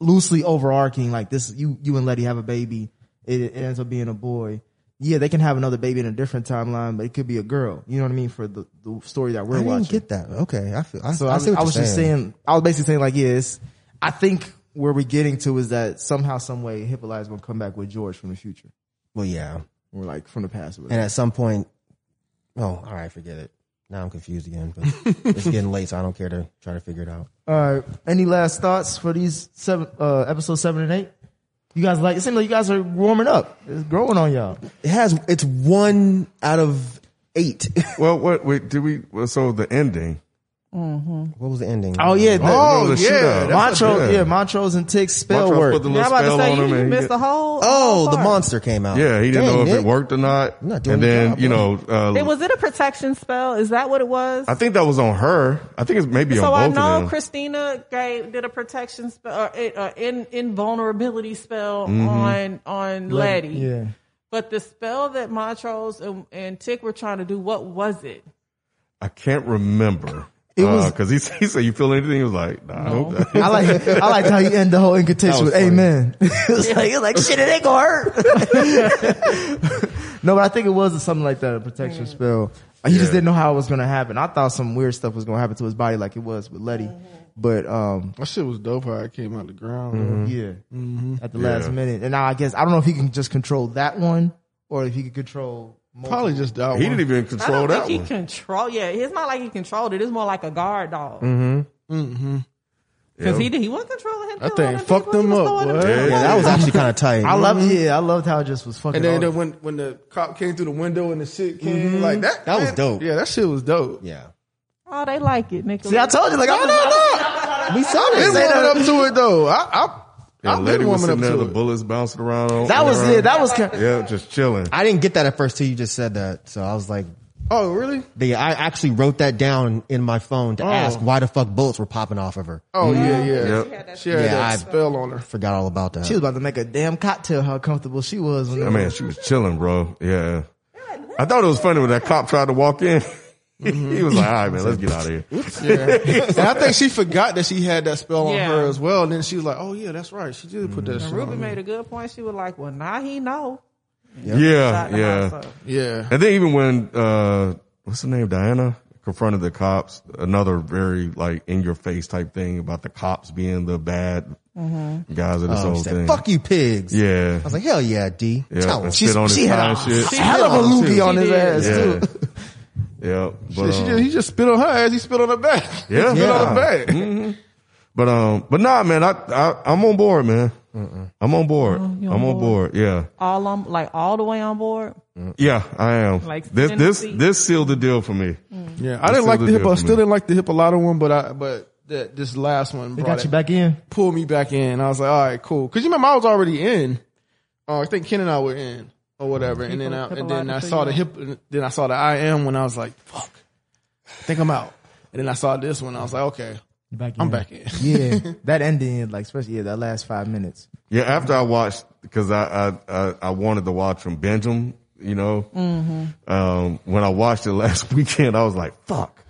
loosely overarching, like this, you, you and Letty have a baby. It, it ends up being a boy. Yeah, they can have another baby in a different timeline, but it could be a girl. You know what I mean? For the, the story that we're I didn't watching. get that. Okay, I feel. I, So I, I, see what I was just saying. saying, I was basically saying like, yes, I think where we're getting to is that somehow, some way, going to come back with George from the future Well, yeah, or like from the past. And at some point, oh, all right, forget it. Now I'm confused again, but it's getting late, so I don't care to try to figure it out. All right. Any last thoughts for these seven, uh, episode seven and eight? You guys like, it seems like you guys are warming up. It's growing on y'all. It has it's one out of eight. Well, what? Wait, did we? well, So the ending. What was the ending? Oh yeah. The, Oh, Oh, the yeah, shootout. that's a- Montrose, yeah. yeah. Montrose and Tick's spell Montrose work. put the Yeah, I'm about to say you, you he missed get- the whole. oh, whole the monster came out. Yeah, he didn't Dang, know if Nick. it worked or not. Not and then job, you know, uh, It was it a protection spell? Is that what it was? I think that was on her. I think it's maybe on the so on I know. Christina gave did a protection spell or it- uh, in invulnerability spell Mm-hmm. on on Letty. Yeah. But the spell that Montrose and, and Tick were trying to do, what was it? I can't remember. It was- uh, because he, he said, "You feel anything?" He was like, "Nah." I I like, I like how you end the whole incantation with funny. amen. it's like, it's like, shit, it ain't gonna hurt. no, but I think it was something like that, a protection spell. He just didn't know how it was gonna happen. I thought some weird stuff was gonna happen to his body like it was with Letty. Uh-huh. But, um, That shit was dope how it came out the ground. Mm-hmm. yeah, at the mm-hmm. Yeah. last minute. And now I guess, I don't know if he can just control that one or if he can control multiple. Probably just that he one. didn't even I control don't that think he one. control. Yeah, it's not like he controlled it. It's more like a guard dog. Mm-hmm. mm-hmm. Because he did, he wasn't controlling him. That throwing thing them fucked people. He him was up, throwing them boy. Yeah, that was actually kind of tight. I love, mm-hmm. yeah, I loved how it just was fucking. And then, all- then when when the cop came through the window and the shit came mm-hmm. like that, That was dope. Yeah, that shit was dope. yeah, Oh, they like it, Nick. See, I told you, like, I don't know. No. We saw Been this. warming up to it though. I, I, Yeah, I've lady been was up sitting there, to the it. bullets bouncing around. on- That was, around. yeah, that was, kind yeah, just chilling. I didn't get that at first till you just said that. So I was like, Oh, really? they, I actually wrote that down in my phone to Oh. ask why the fuck bullets were popping off of her. Oh yeah, yeah. Yep. She had Yeah, that I- spell on her. Forgot all about that. She was about to make a damn cocktail how comfortable she was. When I mean, she was chilling, bro. Yeah. I thought it was funny when that cop tried to walk in. he was like, all right, man, let's get out of here. Yeah. and I think she forgot that she had that spell on Yeah. her as well. And then she was like, "Oh yeah, that's right. She did put that shit Ruby on." made a good point. She was like, "Well, now he know." Yeah, Shot the yeah. up. Yeah. And then even when, uh, what's the name? Diana confronted the cops, another very like in your face type thing about the cops being the bad guys of this Oh, whole she said, thing. fuck you pigs. Yeah. I was like, hell yeah, D. Yeah. Tell And her. spit on his she had tie a and shit. hell of a loogie on his did. ass Yeah. too. Yeah. She, But, she um, just, he just spit on her ass. He spit on her back. Yeah. spit on her Yeah. back. But um, but nah, man, I, I I'm on board, man. I'm on board. you I'm on on board. Yeah, All on, like all the way on board. yeah, I am. Like this this seat. this sealed the deal for me. Yeah, I didn't like the the hippo. deal Still didn't like the Hippolyta one, but I but that this last one They brought got you it- back in. pulled me back in. I was like, all right, cool. Cause you remember I was already in. Uh, I think Ken and I were in or whatever. And then I, and then I saw the hip, then I saw the I am when I was like, fuck, I think I'm out. And then I saw this one. I was like, okay, Back I'm back in. Yeah, that ending, like especially yeah, that last five minutes. Yeah, after I watched because I, I I I wanted to watch from Benjamin, you know. Um, when I watched it last weekend, I was like, "Fuck,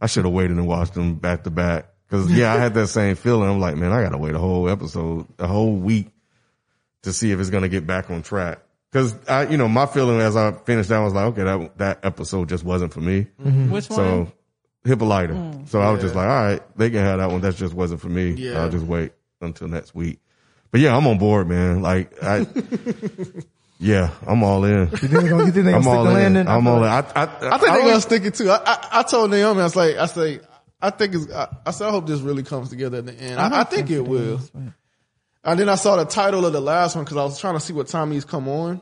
I should have waited and watched them back to back." Because yeah, I had that same feeling. I'm like, man, I gotta wait a whole episode, a whole week to see if it's gonna get back on track. Because I, you know, my feeling as I finished that I was like, okay, that that episode just wasn't for me. Mm-hmm. Which one? So Hippolyta. Mm. So I was just like, all right, they can have that one. That just wasn't for me. Yeah. I'll just wait until next week. But yeah, I'm on board, man. Like I, yeah, I'm all in. You think they're gonna, you think they gonna I'm stick all the in. landing? I'm all in. I, I, I think they're gonna stick it too. I, I, I told Naomi, I was like, I say, I think it's, I, I said, I hope this really comes together at the end. I, I, think, it will. And then I saw the title of the last one because I was trying to see what time he's come on.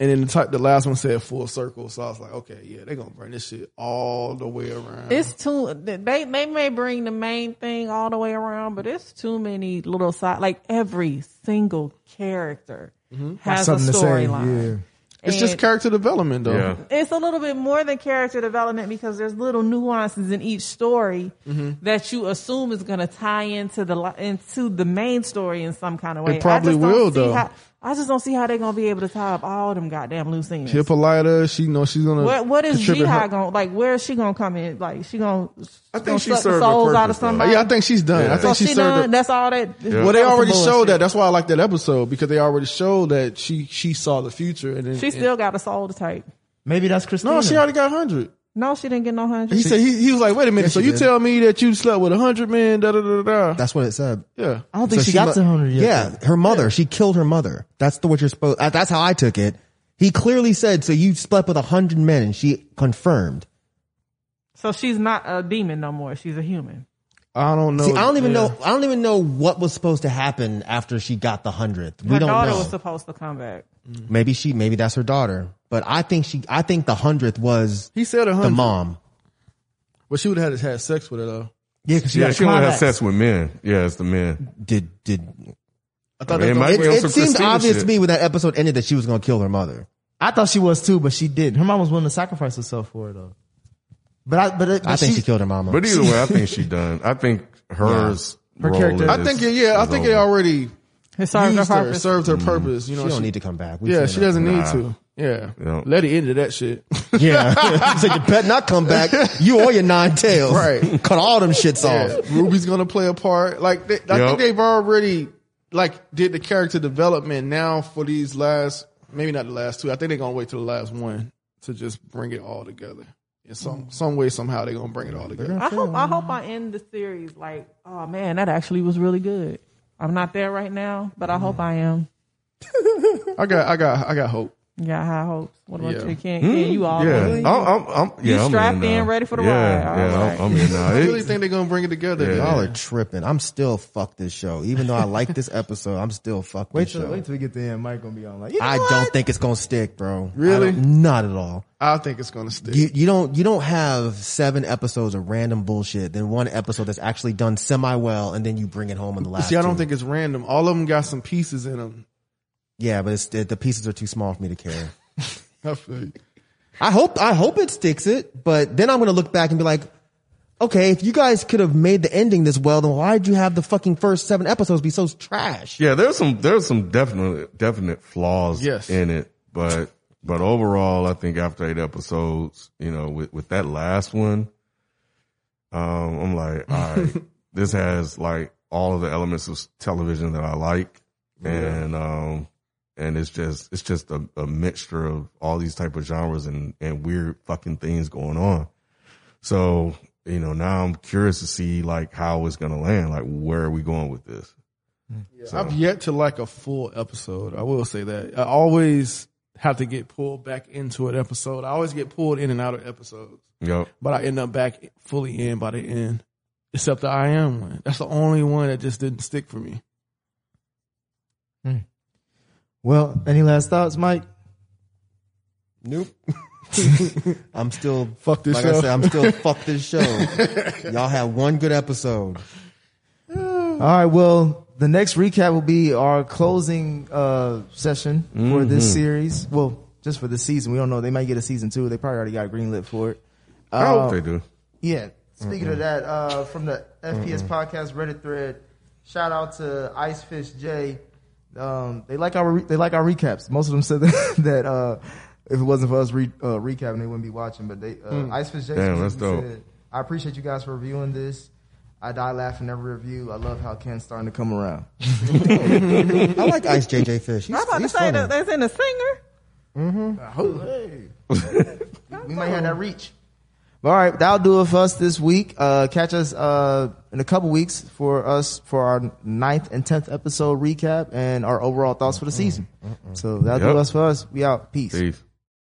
And then the type, the last one said full circle. So I was like, okay, yeah, they're gonna bring this shit all the way around. It's too. They they may bring the main thing all the way around, but it's too many little side. Like every single character mm-hmm. has a Something to say. storyline. Yeah. It's just character development though. Yeah. It's a little bit more than character development because there's little nuances in each story Mm-hmm. that you assume is going to tie into the into the main story in some kind of way. It probably I just don't will, see though. How, I just don't see how they're going to be able to tie up all them goddamn loose ends. Hippolyta, she knows she's gonna. What what is contribute her- Ji-Ah going like? Where is she going to come in? Like she going? To I think she served her souls out of purpose, though. somebody. Yeah, I think she's done. Yeah. I think so she she served. done. That's all that. Well, they already showed bullshit. that. That's why I like that episode because they already showed that she she saw the future and then She still got a soul to take. Maybe that's Christina. no, she already got hundred. No, she didn't get no hundred. He said he, he was like, wait a minute. Yes, so she you did. tell me that you slept with a hundred men? Da da da da. da. That's what it said. Yeah, I don't think So she, got mu- to 100 yet. Yeah, her mother. She killed her mother. That's the what you're supposed. uh, That's how I took it. He clearly said, "So you slept with a hundred men," and she confirmed. So she's not a demon no more. She's a human. I don't know. See, I don't even Yeah. know. I don't even know what was supposed to happen after she got the hundredth. We don't daughter know. was supposed to come back. maybe she. Maybe that's her daughter. But I think she. I think the hundredth was He said a the hundred, mom. but she would have had to have sex with her though. Yeah, because she Yeah, got she only has climax. sex with men. Yeah, it's the men. Did did I thought I mean, that it might it, be on it some seemed Christina obvious shit. to me when that episode ended that she was going to kill her mother. I thought she was too, but she didn't. Her mom was willing to sacrifice herself for her though. But I, but, it, but I think she, she, killed her mama. But either way, I think she done. I think hers. Her role character- is- I think yeah, I is think over. it already It served her used her, purpose. served her mm-hmm. purpose. You know, she don't need to come back. We Yeah, seen she that. doesn't need Nah. to. Yeah, Yeah. let it into that shit. Yeah, so you better not come back. You or your nine tails. Right. Cut all them shits Yeah, off. Ruby's gonna play a part. Like they, I Yep. think they've already like did the character development now for these last maybe not the last two. I think they're gonna wait till the last one to just bring it all together. In some some way somehow they're gonna bring it all together. I hope I hope I end the series like, oh man, that actually was really good. I'm not there right now, but I hope mm. I am. I got I got I got hope. You got high hopes. What about Yeah. you? Ken, Ken, hmm? you all Yeah, in? I'm, I'm, I'm, yeah, I'm strapped in, in, ready for the yeah, ride. Yeah, right. I'm, I'm in now. I really It- think they're gonna bring it together. Yeah. Y'all are tripping. I'm still fuck this show. Even though I like this episode, I'm still fuck wait this till show. wait till we get to the end. Mike gonna be on like, you know I what? don't think it's gonna stick, bro. Really? Don't- Not at all. I think it's gonna stick. You you don't you don't have seven episodes of random bullshit, then one episode that's actually done semi well, and then you bring it home in the last. See, I don't two. think it's random. All of them got some pieces in them. Yeah, but it's, the, the pieces are too small for me to carry. I. I hope I hope it sticks it, but then I'm gonna look back and be like, okay, if you guys could have made the ending this well, then why did you have the fucking first seven episodes be so trash? yeah, there's some, there's some definite, definite flaws Yes. in it, but, but overall, I think after eight episodes, you know, with, with that last one, um, I'm like, all right, this has like all of the elements of television that I like. And, um, and it's just, it's just a, a mixture of all these type of genres and, and weird fucking things going on. So, you know, now I'm curious to see like how it's going to land. Like, where are we going with this? I've yet to like a full episode. I will say that. I always have to get pulled back into an episode. I always get pulled in and out of episodes, Yep. but I end up back fully in by the end. Except the I am one. That's the only one that just didn't stick for me. Hmm. Well, any last thoughts, Mike? Nope. I'm still Fuck this like show. I said, I'm still fuck this show. Y'all have one good episode. All right. Well, the next recap will be our closing uh, session for this series. Well, just for this season. We don't know. They might get a season two. They probably already got greenlit for it. I Uh, hope they do. Yeah. Speaking of that, uh, from the FPS podcast Reddit thread, shout out to Icefish J. Um, they like our re- they like our recaps. Most of them said that, that uh, if it wasn't for us re- uh, recapping, they wouldn't be watching. But they uh, Icefish J. Damn, that's dope. said, I appreciate you guys for reviewing this. I die laughing every review. I love how Ken's starting to come around. I like Ice JJ Fish. He's, I'm about to say funny. that there's in a singer. I hope, hey. we might have that reach. All right, that'll do it for us this week. Uh, catch us uh, in a couple weeks for us for our ninth and tenth episode recap and our overall thoughts for the season. So that'll Yep. do us for us. We out. Peace. Peace.